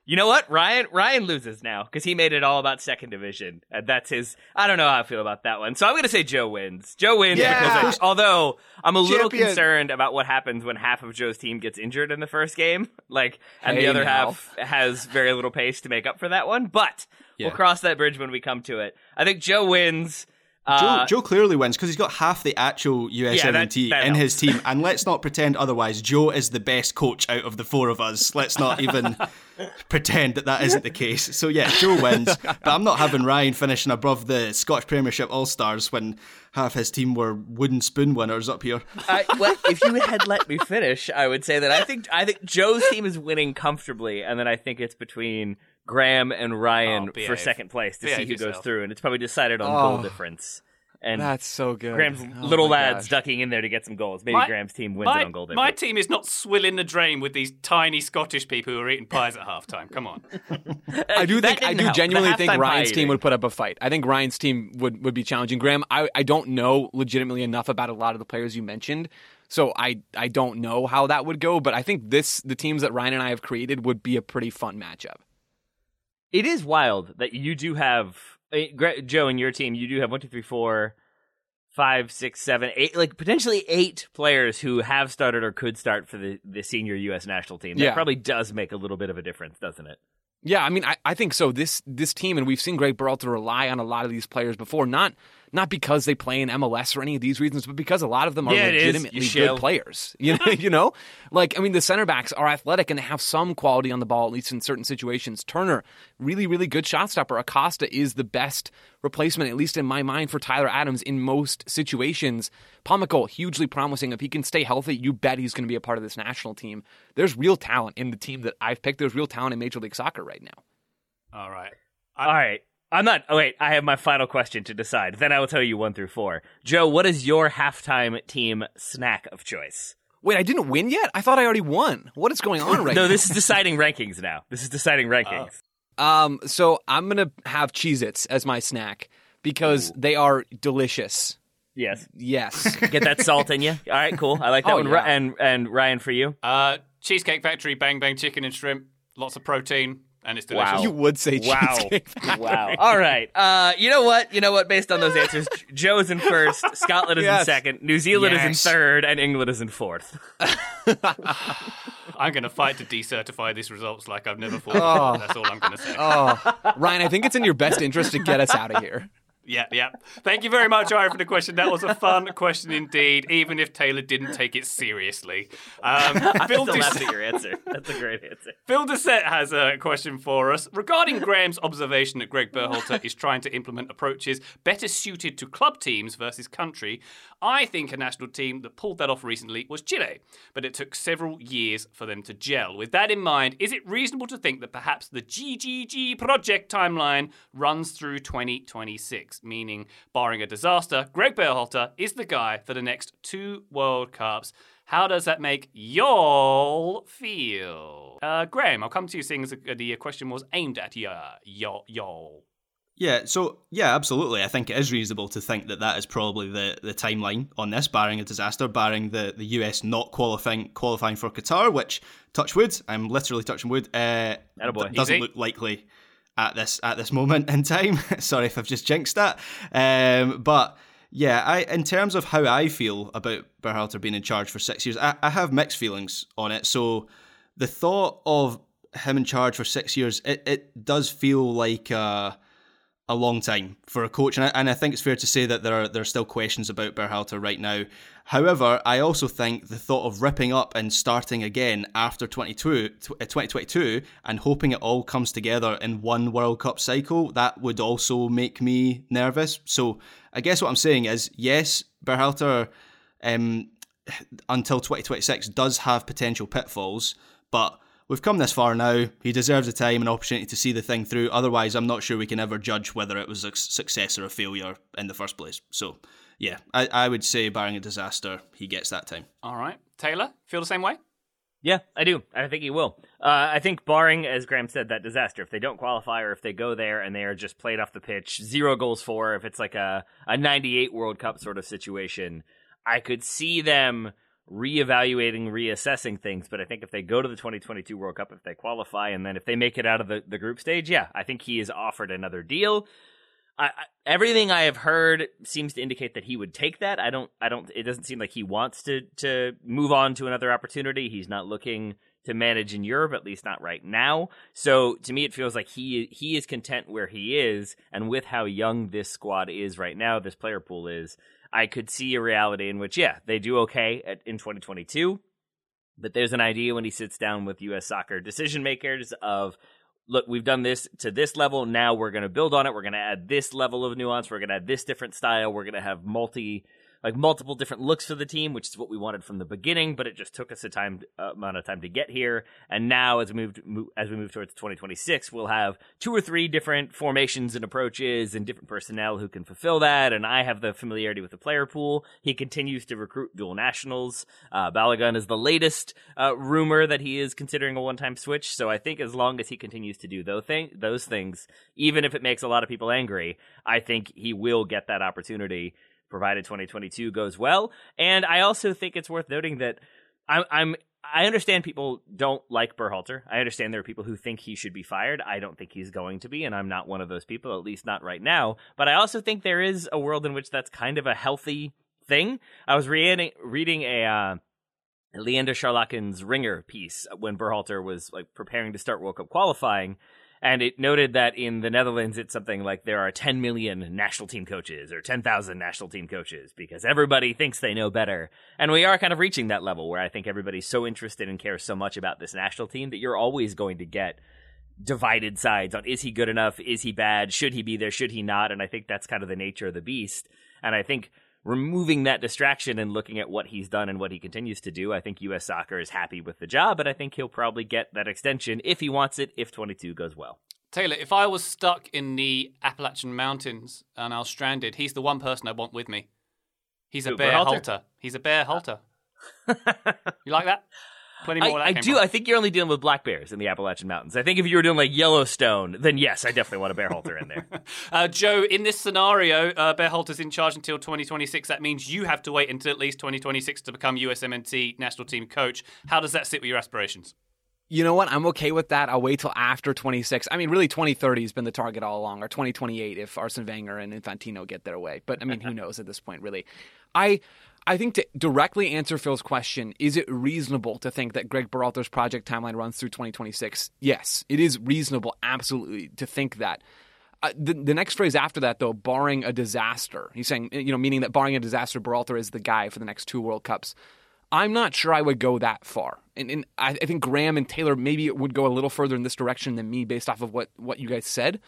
You know what? Ryan Ryan loses now because he made it all about second division, and that's his. I don't know how I feel about that one, so I'm going to say Joe wins. Joe wins Yeah. because I, although I'm a little Champion. concerned about what happens when half of Joe's team gets injured in the first game, like, and the other now. half has very little pace to make up for that one. But we'll cross that bridge when we come to it. I think Joe wins. Joe, Uh, Joe clearly wins because he's got half the actual US17 that in his team. And let's not pretend otherwise. Joe is the best coach out of the four of us. Let's not even (laughs) pretend that that isn't the case. So, yeah, Joe wins. but I'm not having Ryan finishing above the Scottish Premiership All Stars when half his team were wooden spoon winners up here. I, well, if you (laughs) had let me finish, I would say that I think I think Joe's team is winning comfortably, and then I think it's between Graham and Ryan Oh, for second place to see Behave who goes through, and it's probably decided on goal Oh. difference. And That's so good. Graham's Oh little lads gosh. ducking in there to get some goals. Maybe My- Graham's team wins My, it on goal difference. my team is not swilling the drain with these tiny Scottish people who are eating pies at halftime. Come on. (laughs) Uh, I do think I do help. Genuinely think Ryan's team would put up a fight. I think Ryan's team would, would be challenging. Graham, I, I don't know legitimately enough about a lot of the players you mentioned, so I I don't know how that would go. But I think this the teams that Ryan and I have created would be a pretty fun matchup. It is wild that you do have eh, Joe and your team. You do have one, two, three, four, five, six, seven, eight, like potentially eight players who have started or could start for the, the senior U.S. national team. That Yeah. probably does make a little bit of a difference, doesn't it? Yeah, I mean, I, I think so. This this team, and we've seen Gregg Berhalter rely on a lot of these players before, not not because they play in MLS or any of these reasons, but because a lot of them are Yeah, legitimately You shall. good players. (laughs) You (laughs) know, you know, like I mean, the center backs are athletic and they have some quality on the ball, at least in certain situations. Turner, really, really good shot stopper. Acosta is the best replacement, at least in my mind, for Tyler Adams in most situations. Pomykal, hugely promising. If he can stay healthy, you bet he's going to be a part of this national team. There's real talent in the team that I've picked. There's real talent in Major League Soccer right now. All right. All right. I'm not. Oh, wait, I have my final question to decide. Then I will tell you one through four. Joe, what is your halftime team snack of choice? Wait, I didn't win yet? I thought I already won. What is going on (laughs) right No, now? No, this is deciding rankings now. This is deciding rankings. Um, so I'm gonna have Cheez-Its as my snack because they are delicious. yes. Yes. (laughs) Get that salt in you. All right, cool. I like that Oh, one. yeah. And and Ryan for you. Uh, Cheesecake Factory, bang bang chicken and shrimp, lots of protein, and it's delicious. Wow. you would say Wow. Cheesecake Factory. Wow. All right. (laughs) Uh, you know what? You know what? Based on those answers, Joe's in first, Scotland is in second, New Zealand is in third, and England is in fourth. (laughs) I'm going to fight to decertify these results like I've never fought. That's all I'm going to say. Oh, Ryan, I think it's in your best interest to get us out of here. Yeah, yeah. Thank you very much, Ira, for the question. That was a fun question indeed, even if Taylor didn't take it seriously. Um, (laughs) Phil, Still your answer. That's a great answer. (laughs) Phil Dissett has a question for us regarding Graham's observation that Gregg Berhalter is trying to implement approaches better suited to club teams versus country. I think a national team that pulled that off recently was Chile, but it took several years for them to gel. With that in mind, is it reasonable to think that perhaps the GGG project timeline runs through 2026, meaning, barring a disaster, Gregg Berhalter is the guy for the next two World Cups? How does that make y'all feel? Uh, Graham, I'll come to you seeing as the question was aimed at ya, y'all. y'all. Yeah, so yeah, absolutely. I think it is reasonable to think that that is probably the, the timeline on this, barring a disaster, barring the, the US not qualifying qualifying for Qatar, which touch wood, I'm literally touching wood. Uh, d- doesn't look likely at this at this moment in time. (laughs) Sorry if I've just jinxed that. Um, but yeah, I in terms of how I feel about Berhalter being in charge for six years, I, I have mixed feelings on it. So the thought of him in charge for six years, it, it does feel like a, a long time for a coach, and I, and I think it's fair to say that there are there are still questions about Berhalter right now. However, I also think the thought of ripping up and starting again after 22, uh, 2022 and hoping it all comes together in one World Cup cycle, that would also make me nervous. So I guess what I'm saying is, yes, Berhalter um, until 2026 does have potential pitfalls, but we've come this far now. He deserves the time and opportunity to see the thing through. Otherwise, I'm not sure we can ever judge whether it was a success or a failure in the first place. So, yeah, I, I would say, barring a disaster, he gets that time. All right. Taylor, feel the same way? Yeah, I do. I think he will. Uh, I think, barring, as Graham said, that disaster, if they don't qualify or if they go there and they are just played off the pitch, zero goals for, if it's like a, a 98 World Cup sort of situation, I could see them reevaluating, reassessing things. But I think if they go to the 2022 World Cup, if they qualify, and then if they make it out of the, the group stage, yeah, I think he is offered another deal. I, everything I have heard seems to indicate that he would take that. I don't. I don't. It doesn't seem like he wants to to move on to another opportunity. He's not looking to manage in Europe, at least not right now. So to me, it feels like he he is content where he is, and with how young this squad is right now, this player pool is. I could see a reality in which, yeah, they do okay at, in 2022, but there's an idea when he sits down with U.S. soccer decision makers of look, we've done this to this level. Now we're going to build on it. We're going to add this level of nuance. We're going to add this different style. We're going to have multi, like multiple different looks for the team, which is what we wanted from the beginning. But it just took us a time uh, amount of time to get here. And now, as we moved mo- as we move towards 2026, we'll have two or three different formations and approaches and different personnel who can fulfill that. And I have the familiarity with the player pool. He continues to recruit dual nationals. Uh, Balogun is the latest uh, rumor that he is considering a one-time switch. So I think as long as he continues to do those thing those things, even if it makes a lot of people angry, I think he will get that opportunity provided 2022 goes well. And I also think it's worth noting that I'm, I'm I understand people don't like Berhalter. I understand there are people who think he should be fired. I don't think he's going to be, and I'm not one of those people, at least not right now. But I also think there is a world in which that's kind of a healthy thing. I was reading reading a uh, Leander Schaerlaeckens's Ringer piece when Berhalter was like preparing to start World Cup qualifying, and it noted that in the Netherlands, it's something like there are 10 million national team coaches or 10,000 national team coaches because everybody thinks they know better. And we are kind of reaching that level where I think everybody's so interested and cares so much about this national team that you're always going to get divided sides on is he good enough? Is he bad? Should he be there? Should he not? And I think that's kind of the nature of the beast. And I think removing that distraction and looking at what he's done and what he continues to do, I think U.S. soccer is happy with the job, and I think he'll probably get that extension if he wants it, if 22 goes well. Taylor, if I was stuck in the Appalachian Mountains and I was stranded, he's the one person I want with me. He's a bear Berhalter? halter. He's a bear halter. (laughs) you like that? Plenty more I, that I do. from. I think you're only dealing with black bears in the Appalachian Mountains. I think if you were doing like Yellowstone, then yes, I definitely want a bear halter in there. (laughs) Uh, Joe, in this scenario, uh, Bear Halter's in charge until 2026. That means you have to wait until at least 2026 to become USMNT national team coach. How does that sit with your aspirations? You know what? I'm okay with that. I'll wait till after 26. I mean, really, 2030 has been the target all along, or 2028 if Arsene Wenger and Infantino get their way. But I mean, who (laughs) knows at this point, really? I. I think to directly answer Phil's question, is it reasonable to think that Gregg Berhalter's project timeline runs through 2026? Yes, it is reasonable, absolutely, to think that. Uh, the, the next phrase after that, though, barring a disaster, he's saying, you know, meaning that barring a disaster, Berhalter is the guy for the next two World Cups. I'm not sure I would go that far. And, and I, I think Graham and Taylor maybe would go a little further in this direction than me based off of what, what you guys said.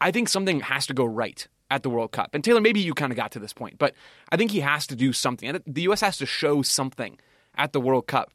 I think something has to go right at the World Cup. And Taylor, maybe you kind of got to this point, but I think he has to do something. And The U.S. has to show something at the World Cup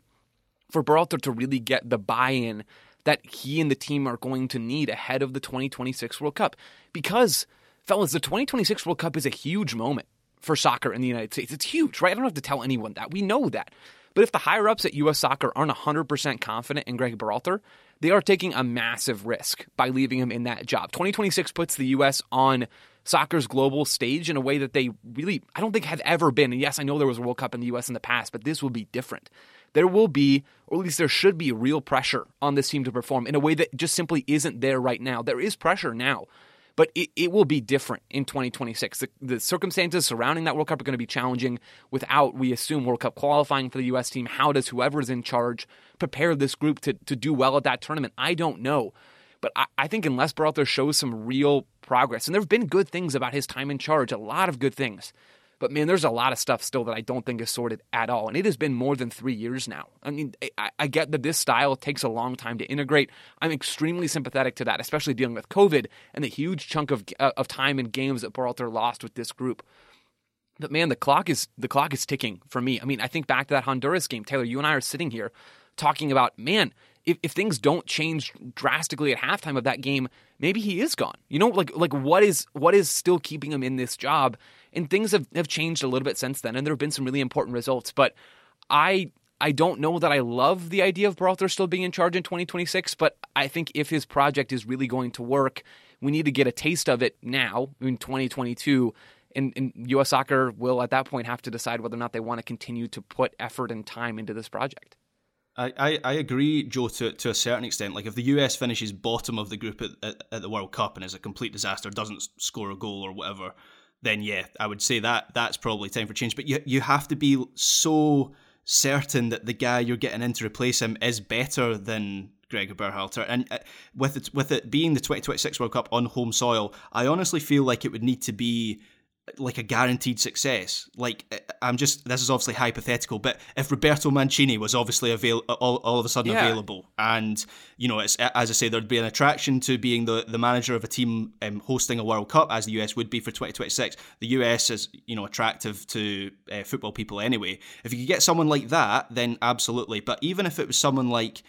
for Berhalter to really get the buy-in that he and the team are going to need ahead of the 2026 World Cup. Because, fellas, the 2026 World Cup is a huge moment for soccer in the United States. It's huge, right? I don't have to tell anyone that. We know that. But if the higher ups at U.S. Soccer aren't 100% confident in Gregg Berhalter, they are taking a massive risk by leaving him in that job. 2026 puts the U.S. on soccer's global stage in a way that they really, I don't think, have ever been. And yes, I know there was a World Cup in the U.S. in the past, but this will be different. There will be, or at least there should be, real pressure on this team to perform in a way that just simply isn't there right now. There is pressure now but it, it will be different in 2026. The, the circumstances surrounding that World Cup are going to be challenging without, we assume, World Cup qualifying for the U.S. team. How does whoever is in charge prepare this group to, to do well at that tournament? I don't know. But I, I think unless Berhalter shows some real progress, and there have been good things about his time in charge, a lot of good things. But man, there's a lot of stuff still that I don't think is sorted at all. And it has been more than three years now. I mean, I, I get that this style takes a long time to integrate. I'm extremely sympathetic to that, especially dealing with COVID and the huge chunk of, uh, of time and games that Berhalter lost with this group. But man, the clock is the clock is ticking for me. I mean, I think back to that Honduras game. Taylor, you and I are sitting here talking about, man, if, if things don't change drastically at halftime of that game, maybe he is gone. You know, like like what is what is still keeping him in this job? And things have, have changed a little bit since then, and there have been some really important results. But I I don't know that I love the idea of Berhalter still being in charge in 2026, but I think if his project is really going to work, we need to get a taste of it now in 2022. And, and U.S. soccer will at that point have to decide whether or not they want to continue to put effort and time into this project. I, I, agree, Joe, to, to a certain extent. Like, if the US finishes bottom of the group at, at, at the World Cup and is a complete disaster, doesn't score a goal or whatever, then yeah, I would say that that's probably time for change. But you, you have to be so certain that the guy you're getting in to replace him is better than Gregor Berhalter. And uh, with it, with it being the 2026 World Cup on home soil, I honestly feel like it would need to be like a guaranteed success. Like uh, I'm just this is obviously hypothetical, but if Roberto Mancini was obviously avail- all, all of a sudden Yeah. available, and you know, it's as I say, there'd be an attraction to being the, the manager of a team um, hosting a World Cup, as the US would be for 2026. The US is you know attractive to uh, football people anyway. If you could get someone like that, then absolutely. But even if it was someone like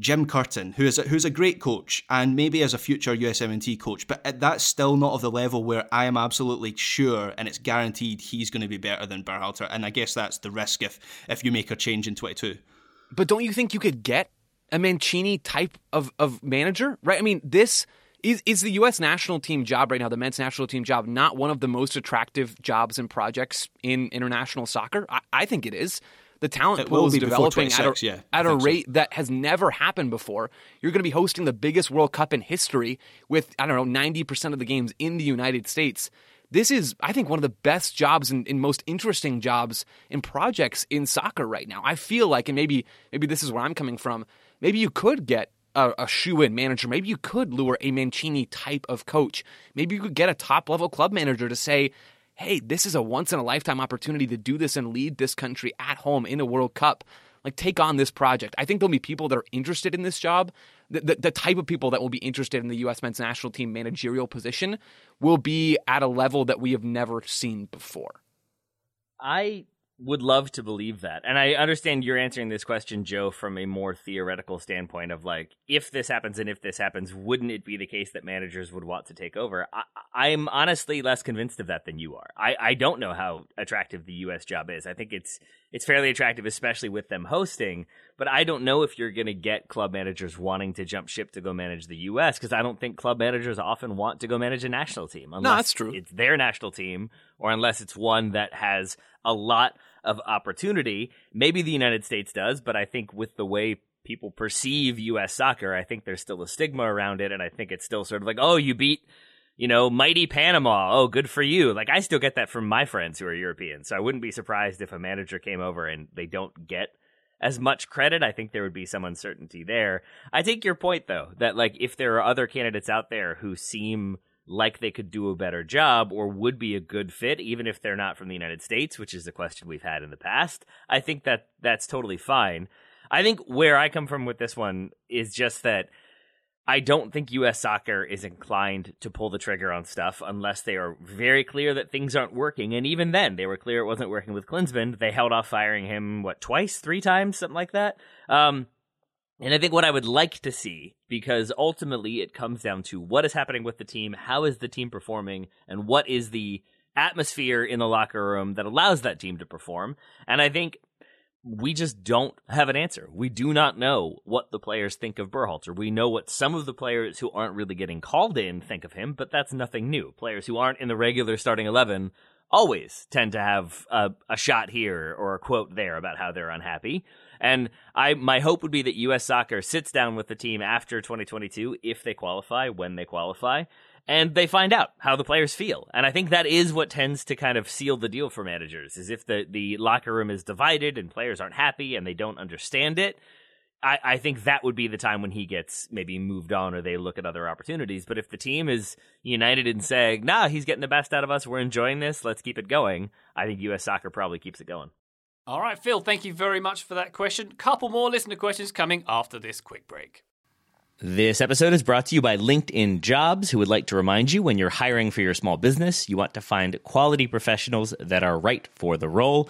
Jim Curtin, who is a, who's a great coach and maybe as a future USMNT coach, but that's still not of the level where I am absolutely sure and it's guaranteed he's going to be better than Berhalter. And I guess that's the risk if if you make a change in 22. But don't you think you could get a Mancini type of, of manager? Right? I mean, this is is the US national team job right now, the men's national team job, not one of the most attractive jobs and projects in international soccer? I, I think it is. The talent It pool will is developing at a, yeah, at a think so. rate that has never happened before. You're going to be hosting the biggest World Cup in history with, I don't know, 90% of the games in the United States. This is, I think, one of the best jobs and, and most interesting jobs and projects in soccer right now. I feel like, and maybe maybe this is where I'm coming from, maybe you could get a, a shoe-in manager. Maybe you could lure a Mancini type of coach. Maybe you could get a top-level club manager to say, hey, this is a once in a lifetime opportunity to do this and lead this country at home in a World Cup. Like, take on this project. I think there'll be people that are interested in this job. The, the, the type of people that will be interested in the U.S. men's national team managerial position will be at a level that we have never seen before. I would love to believe that. And I understand you're answering this question, Joe, from a more theoretical standpoint of like, if this happens and if this happens, wouldn't it be the case that managers would want to take over? I, I'm honestly less convinced of that than you are. I, I don't know how attractive the U.S. job is. I think it's it's fairly attractive, especially with them hosting. But I don't know if you're going to get club managers wanting to jump ship to go manage the U.S. because I don't think club managers often want to go manage a national team. Unless that's true. It's their national team, or unless it's one that has a lot of opportunity. Maybe the United States does, but I think with the way people perceive U.S. soccer, I think there's still a stigma around it, and I think it's still sort of like, oh, you beat you know, mighty Panama. Oh, good for you. Like I still get that from my friends who are European. So I wouldn't be surprised if a manager came over and they don't get as much credit. I think there would be some uncertainty there. I take your point though, that like if there are other candidates out there who seem like they could do a better job or would be a good fit, even if they're not from the United States, which is a question we've had in the past, I think that that's totally fine. I think where I come from with this one is just that I don't think U.S. soccer is inclined to pull the trigger on stuff unless they are very clear that things aren't working. And even then, they were clear it wasn't working with Klinsmann. They held off firing him, what, twice, three times, something like that? Um, and I think what I would like to see, because ultimately it comes down to what is happening with the team, how is the team performing, and what is the atmosphere in the locker room that allows that team to perform. And I think we just don't have an answer. We do not know what the players think of Berhalter. We know what some of the players who aren't really getting called in think of him, but that's nothing new. Players who aren't in the regular starting 11 always tend to have a, a shot here or a quote there about how they're unhappy. And I, my hope would be that U.S. Soccer sits down with the team after 2022, if they qualify, when they qualify, and they find out how the players feel. And I think that is what tends to kind of seal the deal for managers is if the, the locker room is divided and players aren't happy and they don't understand it. I, I think that would be the time when he gets maybe moved on or they look at other opportunities. But if the team is united in saying, nah, he's getting the best out of us, we're enjoying this, let's keep it going, I think U.S. soccer probably keeps it going. All right, Phil, thank you very much for that question. Couple more listener questions coming after this quick break. This episode is brought to you by LinkedIn Jobs, who would like to remind you when you're hiring for your small business, you want to find quality professionals that are right for the role.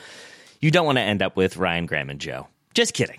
You don't want to end up with Ryan Graham and Joe. Just kidding.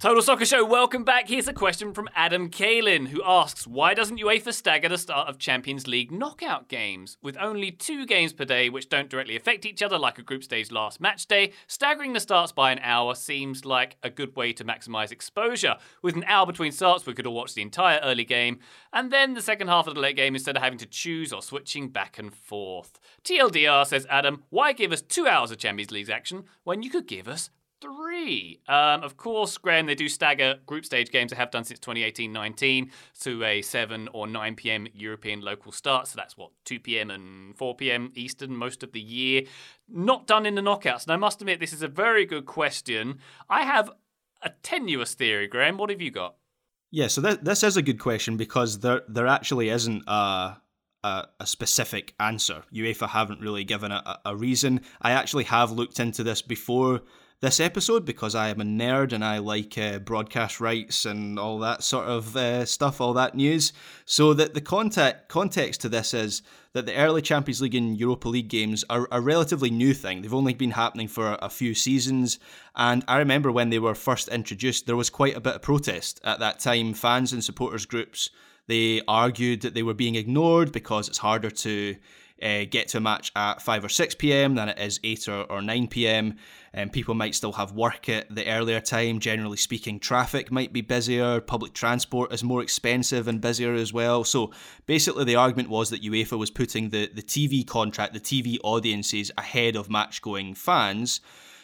Total Soccer Show, welcome back. Here's a question from Adam Kalin, who asks Why doesn't UEFA stagger the start of Champions League knockout games? With only two games per day, which don't directly affect each other, like a group stage last match day, staggering the starts by an hour seems like a good way to maximise exposure. With an hour between starts, we could all watch the entire early game, and then the second half of the late game instead of having to choose or switching back and forth. TLDR says Adam, Why give us two hours of Champions League action when you could give us three. Um, of course, Graham, they do stagger group stage games. They have done since 2018-19 to a 7 or 9 p.m. European local start. So that's what 2 p.m. and 4 p.m. Eastern most of the year. Not done in the knockouts. And I must admit, this is a very good question. I have a tenuous theory, Graham. What have you got? Yeah, so th- this is a good question because there there actually isn't a a, a, specific answer. UEFA haven't really given a, a, reason. I actually have looked into this before this episode because I am a nerd and I like uh, broadcast rights and all that sort of uh, stuff, all that news. So that the context context to this is that the early Champions League and Europa League games are a relatively new thing. They've only been happening for a few seasons, and I remember when they were first introduced, there was quite a bit of protest at that time. Fans and supporters groups they argued that they were being ignored because it's harder to uh, get to a match at 5 or 6 pm than it is 8 or, or 9 pm. And um, people might still have work at the earlier time. Generally speaking, traffic might be busier, public transport is more expensive and busier as well. So basically, the argument was that UEFA was putting the, the TV contract, the TV audiences ahead of match going fans.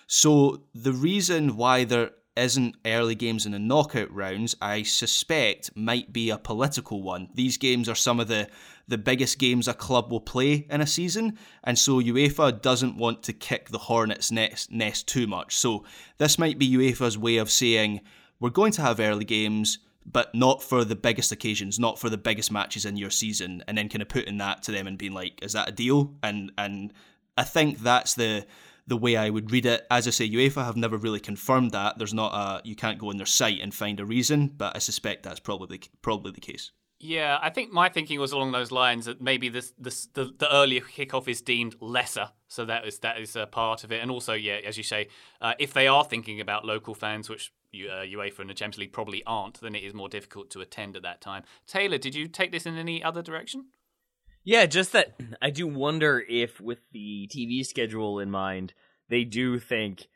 So the reason why there isn't early games in the knockout rounds, I suspect might be a political one. These games are some of the, the biggest games a club will play in a season, and so UEFA doesn't want to kick the hornet's nest, nest too much. So this might be UEFA's way of saying, we're going to have early games, but not for the biggest occasions, not for the biggest matches in your season, and then kind of putting that to them and being like, is that a deal? And and I think that's the the way I would read it. As I say, UEFA have never really confirmed that. There's not a you can't go on their site and find a reason, but I suspect that's probably probably the case. Yeah, I think my thinking was along those lines that maybe this, this the, the earlier kickoff is deemed lesser, so that is that is a part of it. And also, yeah, as you say, uh, if they are thinking about local fans, which uh, UEFA and the Champions League probably aren't, then it is more difficult to attend at that time. Taylor, did you take this in any other direction? Yeah, just that (clears throat) I do wonder if, with the TV schedule in mind, they do think,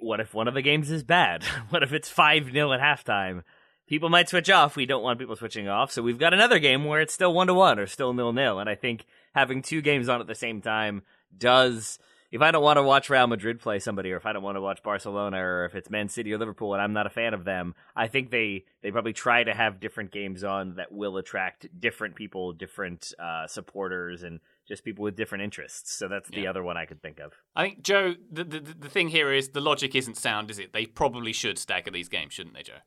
what if one of the games is bad? (laughs) what if it's 5 0 at halftime? People might switch off. We don't want people switching off. So we've got another game where it's still 1 to 1 or still nil nil. And I think having two games on at the same time does if I don't want to watch Real Madrid play somebody, or if I don't want to watch Barcelona, or if it's Man City or Liverpool, and I'm not a fan of them, I think they they probably try to have different games on that will attract different people, different uh, supporters, and just people with different interests. So that's the yeah. other one I could think of. I think Joe, the, the the thing here is the logic isn't sound, is it? They probably should stagger these games, shouldn't they, Joe?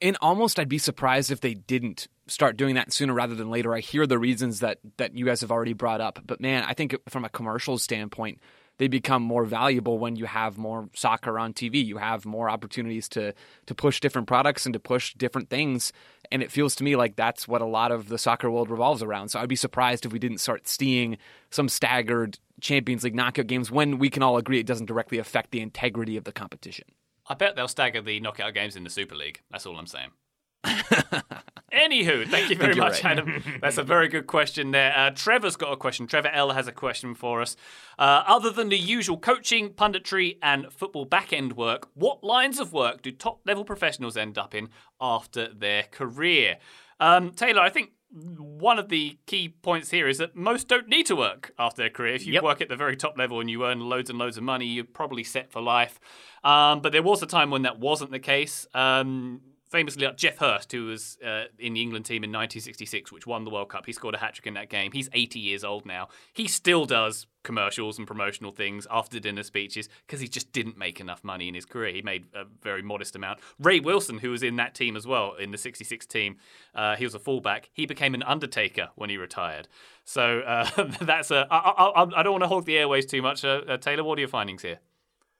And almost, I'd be surprised if they didn't start doing that sooner rather than later. I hear the reasons that that you guys have already brought up, but man, I think from a commercial standpoint, they become more valuable when you have more soccer on TV. You have more opportunities to to push different products and to push different things. And it feels to me like that's what a lot of the soccer world revolves around. So I'd be surprised if we didn't start seeing some staggered Champions League knockout games when we can all agree it doesn't directly affect the integrity of the competition. I bet they'll stagger the knockout games in the Super League. That's all I'm saying. (laughs) Anywho, thank you very much, right. Adam. That's a very good question there. Uh, Trevor's got a question. Trevor L has a question for us. Uh, other than the usual coaching, punditry, and football back end work, what lines of work do top level professionals end up in after their career? Um, Taylor, I think one of the key points here is that most don't need to work after their career. If you yep. work at the very top level and you earn loads and loads of money, you're probably set for life. Um, but there was a time when that wasn't the case. Um, famously like Geoff Hurst, who was uh, in the England team in 1966, which won the World Cup. He scored a hat trick in that game. He's 80 years old now. He still does commercials and promotional things after dinner speeches because he just didn't make enough money in his career. He made a very modest amount. Ray Wilson, who was in that team as well, in the 66 team, uh, he was a fullback. He became an undertaker when he retired. So uh, (laughs) that's a. I, I, I don't want to hog the airways too much. Uh, uh, Taylor, what are your findings here?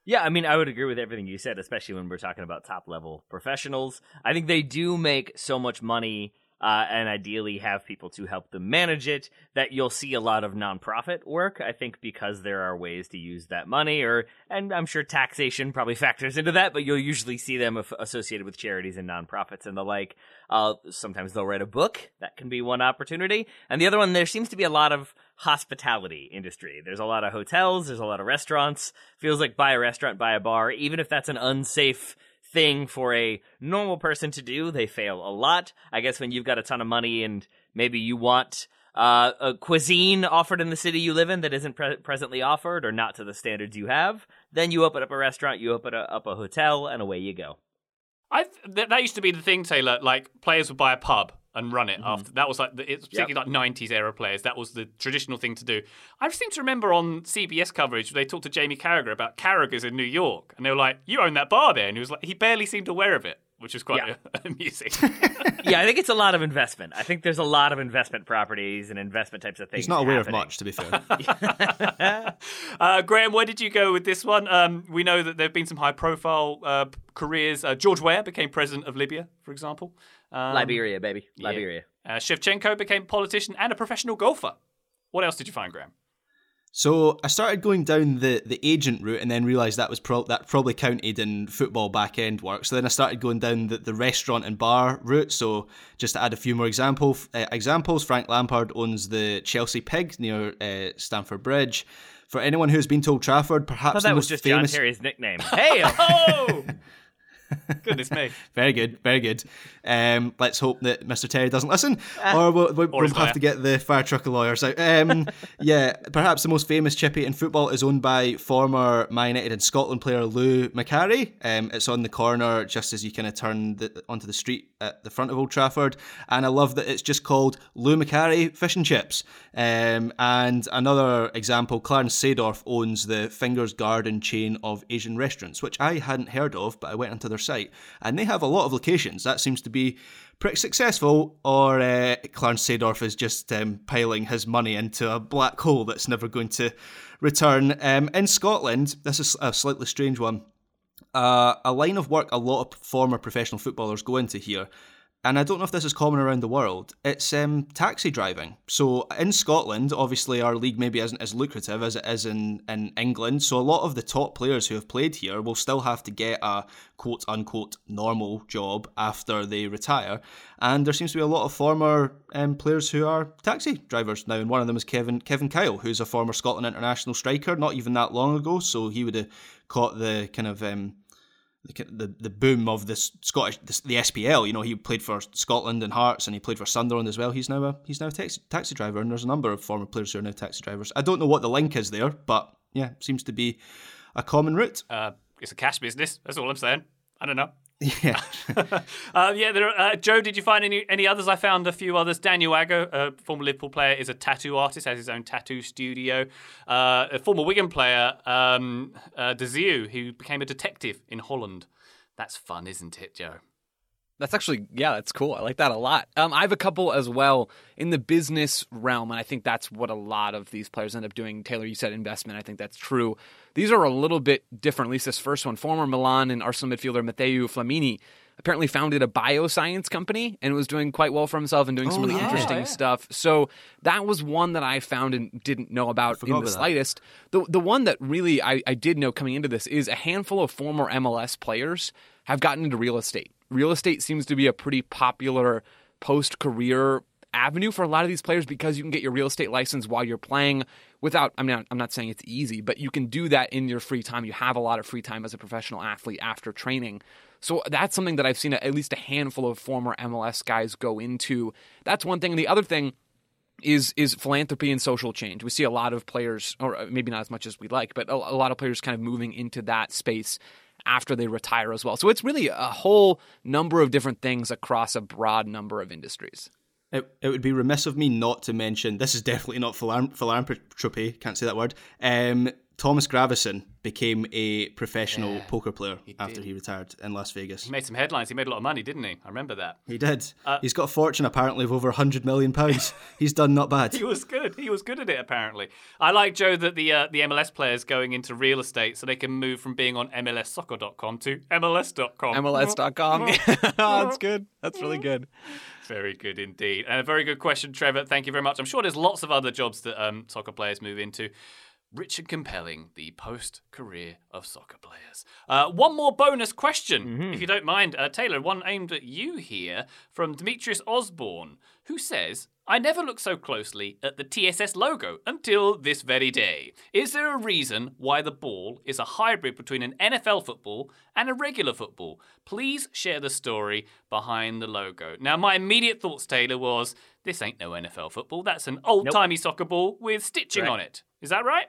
Yeah, I mean, I would agree with everything you said, especially when we're talking about top level professionals. I think they do make so much money uh, and ideally have people to help them manage it, that you'll see a lot of nonprofit work. I think because there are ways to use that money, or and I'm sure taxation probably (laughs) factors into that, but you'll usually see them associated with charities and nonprofits and the like. Uh, sometimes they'll write a book. That can be one opportunity, and the other one there seems to be a lot of hospitality industry. There's a lot of hotels. There's a lot of restaurants. Feels like buy a restaurant, buy a bar, even if that's an unsafe thing for a normal person to do. They fail a lot. I guess when you've got a ton of money and maybe you want uh, a cuisine offered in the city you live in that isn't pre- presently offered or not to the standards you have, then you open up a restaurant, you open a, up a hotel, and away you go. I th- that used to be the thing, Taylor. Like players would buy a pub and run it mm-hmm. after. That was like the, it's particularly yep. like '90s era players. That was the traditional thing to do. I seem to remember on CBS coverage they talked to Jamie Carragher about Carragher's in New York, and they were like, "You own that bar there," and he was like, he barely seemed aware of it which is quite yeah. (laughs) amusing. (laughs) yeah, I think it's a lot of investment. I think there's a lot of investment properties and investment types of things. He's not aware happening. of much, to be fair. (laughs) uh, Graham, where did you go with this one? Um, we know that there have been some high-profile uh, careers. Uh, George Weah became president of Libya, for example. Um, Liberia, baby, Liberia. Yeah. Uh, Shevchenko became a politician and a professional golfer. What else did you find, Graham? So I started going down the, the agent route and then realised that was pro- that probably counted in football back end work. So then I started going down the, the restaurant and bar route. So just to add a few more example, uh, examples, Frank Lampard owns the Chelsea Pig near uh, Stamford Bridge. For anyone who's been to Old Trafford, perhaps that was just famous... John Terry's nickname. (laughs) Hey, oh! (laughs) Goodness me. (laughs) very good, very good. Um, let's hope that Mr. Terry doesn't listen, uh, or we'll, we'll, or we'll have to get the fire truck of lawyers out. Um, (laughs) yeah, perhaps the most famous chippy in football is owned by former Man United and Scotland player Lou Macari. Um, it's on the corner just as you kind of turn the, onto the street at the front of Old Trafford, and I love that it's just called Lou Macari Fish and Chips. Um, and another example, Clarence Seedorf owns the Fingers Garden chain of Asian restaurants, which I hadn't heard of, but I went into their site, and they have a lot of locations. That seems to be pretty successful, or uh, Clarence Seedorf is just um, piling his money into a black hole that's never going to return. Um, in Scotland, this is a slightly strange one. Uh, a line of work a lot of former professional footballers go into here and I don't know if this is common around the world. It's um, taxi driving. So in Scotland, obviously our league maybe isn't as lucrative as it is in, in England. So a lot of the top players who have played here will still have to get a quote unquote normal job after they retire. And there seems to be a lot of former um, players who are taxi drivers now. And one of them is Kevin Kevin Kyle, who's a former Scotland international striker, not even that long ago. So he would have caught the kind of um, the, the the boom of this Scottish this, the SPL. You know, he played for Scotland and Hearts, and he played for Sunderland as well. He's now a he's now a taxi, taxi driver, and there's a number of former players who are now taxi drivers. I don't know what the link is there, but yeah, seems to be a common route. Uh, it's a cash business. That's all I'm saying. I don't know. Yeah, (laughs) uh, yeah. Are, uh, Joe, did you find any any others? I found a few others. Daniel Agger, a former Liverpool player, is a tattoo artist, has his own tattoo studio. Uh, a former Wigan player, um, uh, who became a detective in Holland. That's fun, isn't it, Joe? That's actually, yeah, that's cool. I like that a lot. Um, I have a couple as well in the business realm, and I think that's what a lot of these players end up doing. Taylor, you said investment. I think that's true. These are a little bit different. At least this first one, former Milan and Arsenal midfielder Matteo Flamini apparently founded a bioscience company and was doing quite well for himself and doing oh, some really yeah, interesting yeah. stuff. So that was one that I found and didn't know about in the about slightest. The the one that really I, I did know coming into this is a handful of former MLS players have gotten into real estate. Real estate seems to be a pretty popular post career avenue for a lot of these players because you can get your real estate license while you're playing without I mean I'm not saying it's easy, but you can do that in your free time. You have a lot of free time as a professional athlete after training. So that's something that I've seen at least a handful of former MLS guys go into. That's one thing. And the other thing is is philanthropy and social change. We see a lot of players, or maybe not as much as we'd like, but a lot of players kind of moving into that space after they retire as well. So it's really a whole number of different things across a broad number of industries. It, it would be remiss of me not to mention this is definitely not philanthropy, can't say that word. Um, Thomas Gravesen became a professional Yeah, poker player he after did. he retired in Las Vegas. He made some headlines. He made a lot of money, didn't he? I remember that. He did. Uh, He's got a fortune apparently of over 100 million pounds. (laughs) He's done not bad. He was good. He was good at it, apparently. I like Joe that the uh, the MLS players going into real estate so they can move from being on MLSsoccer.com to MLS.com. MLS.com. (laughs) (laughs) That's good. That's really good. Very good indeed. And a very good question, Trevor. Thank you very much. I'm sure there's lots of other jobs that um, soccer players move into. Rich and compelling, the post career of soccer players. Uh, one more bonus question, if you don't mind. Uh, Taylor, one aimed at you here from Demetrius Osborne, who says, I never looked so closely at the TSS logo until this very day. Is there a reason why the ball is a hybrid between an NFL football and a regular football? Please share the story behind the logo. Now, my immediate thoughts, Taylor, was this ain't no NFL football. That's an old timey soccer ball with stitching Right. on it. Is that right?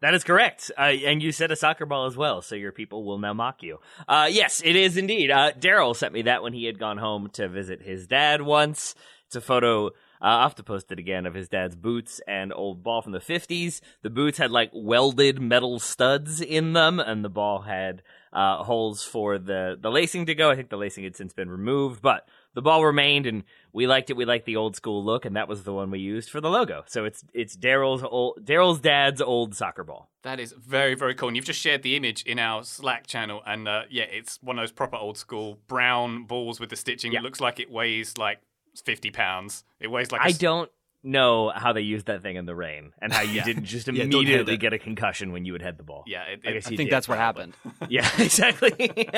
That is correct. Uh, and you said a soccer ball as well, so your people will now mock you. Uh, yes, it is indeed. Uh, Daryl sent me that when he had gone home to visit his dad once. It's a photo. Uh, I'll have to post it again of his dad's boots and old ball from the 50s. The boots had like welded metal studs in them, and the ball had uh, holes for the, the lacing to go. I think the lacing had since been removed, but the ball remained, and we liked it. We liked the old school look, and that was the one we used for the logo. So it's it's Daryl's old Daryl's dad's old soccer ball. That is very, very cool. And you've just shared the image in our Slack channel. And uh, yeah, it's one of those proper old school brown balls with the stitching. Yeah. It looks like it weighs like 50 pounds. It weighs like I don't know how they used that thing in the rain and how (laughs) you didn't just don't immediately it. get a concussion when you would head the ball. Yeah, it, I guess I think did, that's what probably. happened. (laughs) Yeah, exactly.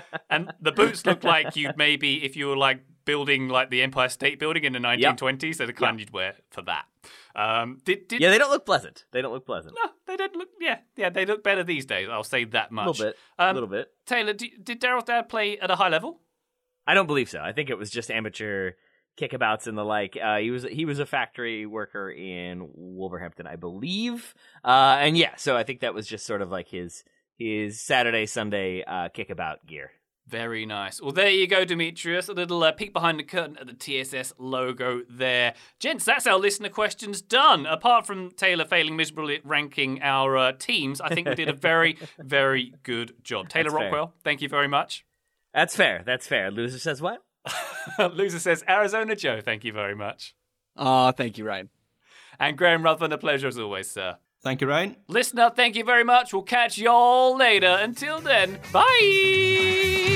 (laughs) and the boots look like you'd maybe, if you were like building like the Empire State Building in the 1920s, they're the kind you'd wear for that. Um, did, did, yeah, they don't look pleasant. They don't look pleasant. No, they don't look. Yeah, yeah, they look better these days. I'll say that much. a little bit. Um, a little bit. Taylor, do, did Daryl's dad play at a high level? I don't believe so. I think it was just amateur kickabouts and the like. Uh, he was he was a factory worker in Wolverhampton, I believe. Uh, and yeah, so I think that was just sort of like his his Saturday Sunday uh, kickabout gear. Very nice. Well, there you go, Demetrius. A little uh, peek behind the curtain at the TSS logo there. Gents, that's our listener questions done. Apart from Taylor failing miserably at ranking our uh, teams, I think we did a very, (laughs) very good job. Taylor That's fair. Rockwell, thank you very much. That's fair. That's fair. Loser says what? (laughs) Loser says Arizona Joe, thank you very much. Oh, thank you, Ryan. And Graham Ruthven, a pleasure as always, sir. Thank you, Ryan. Listener, thank you very much. We'll catch y'all later. Until then, bye.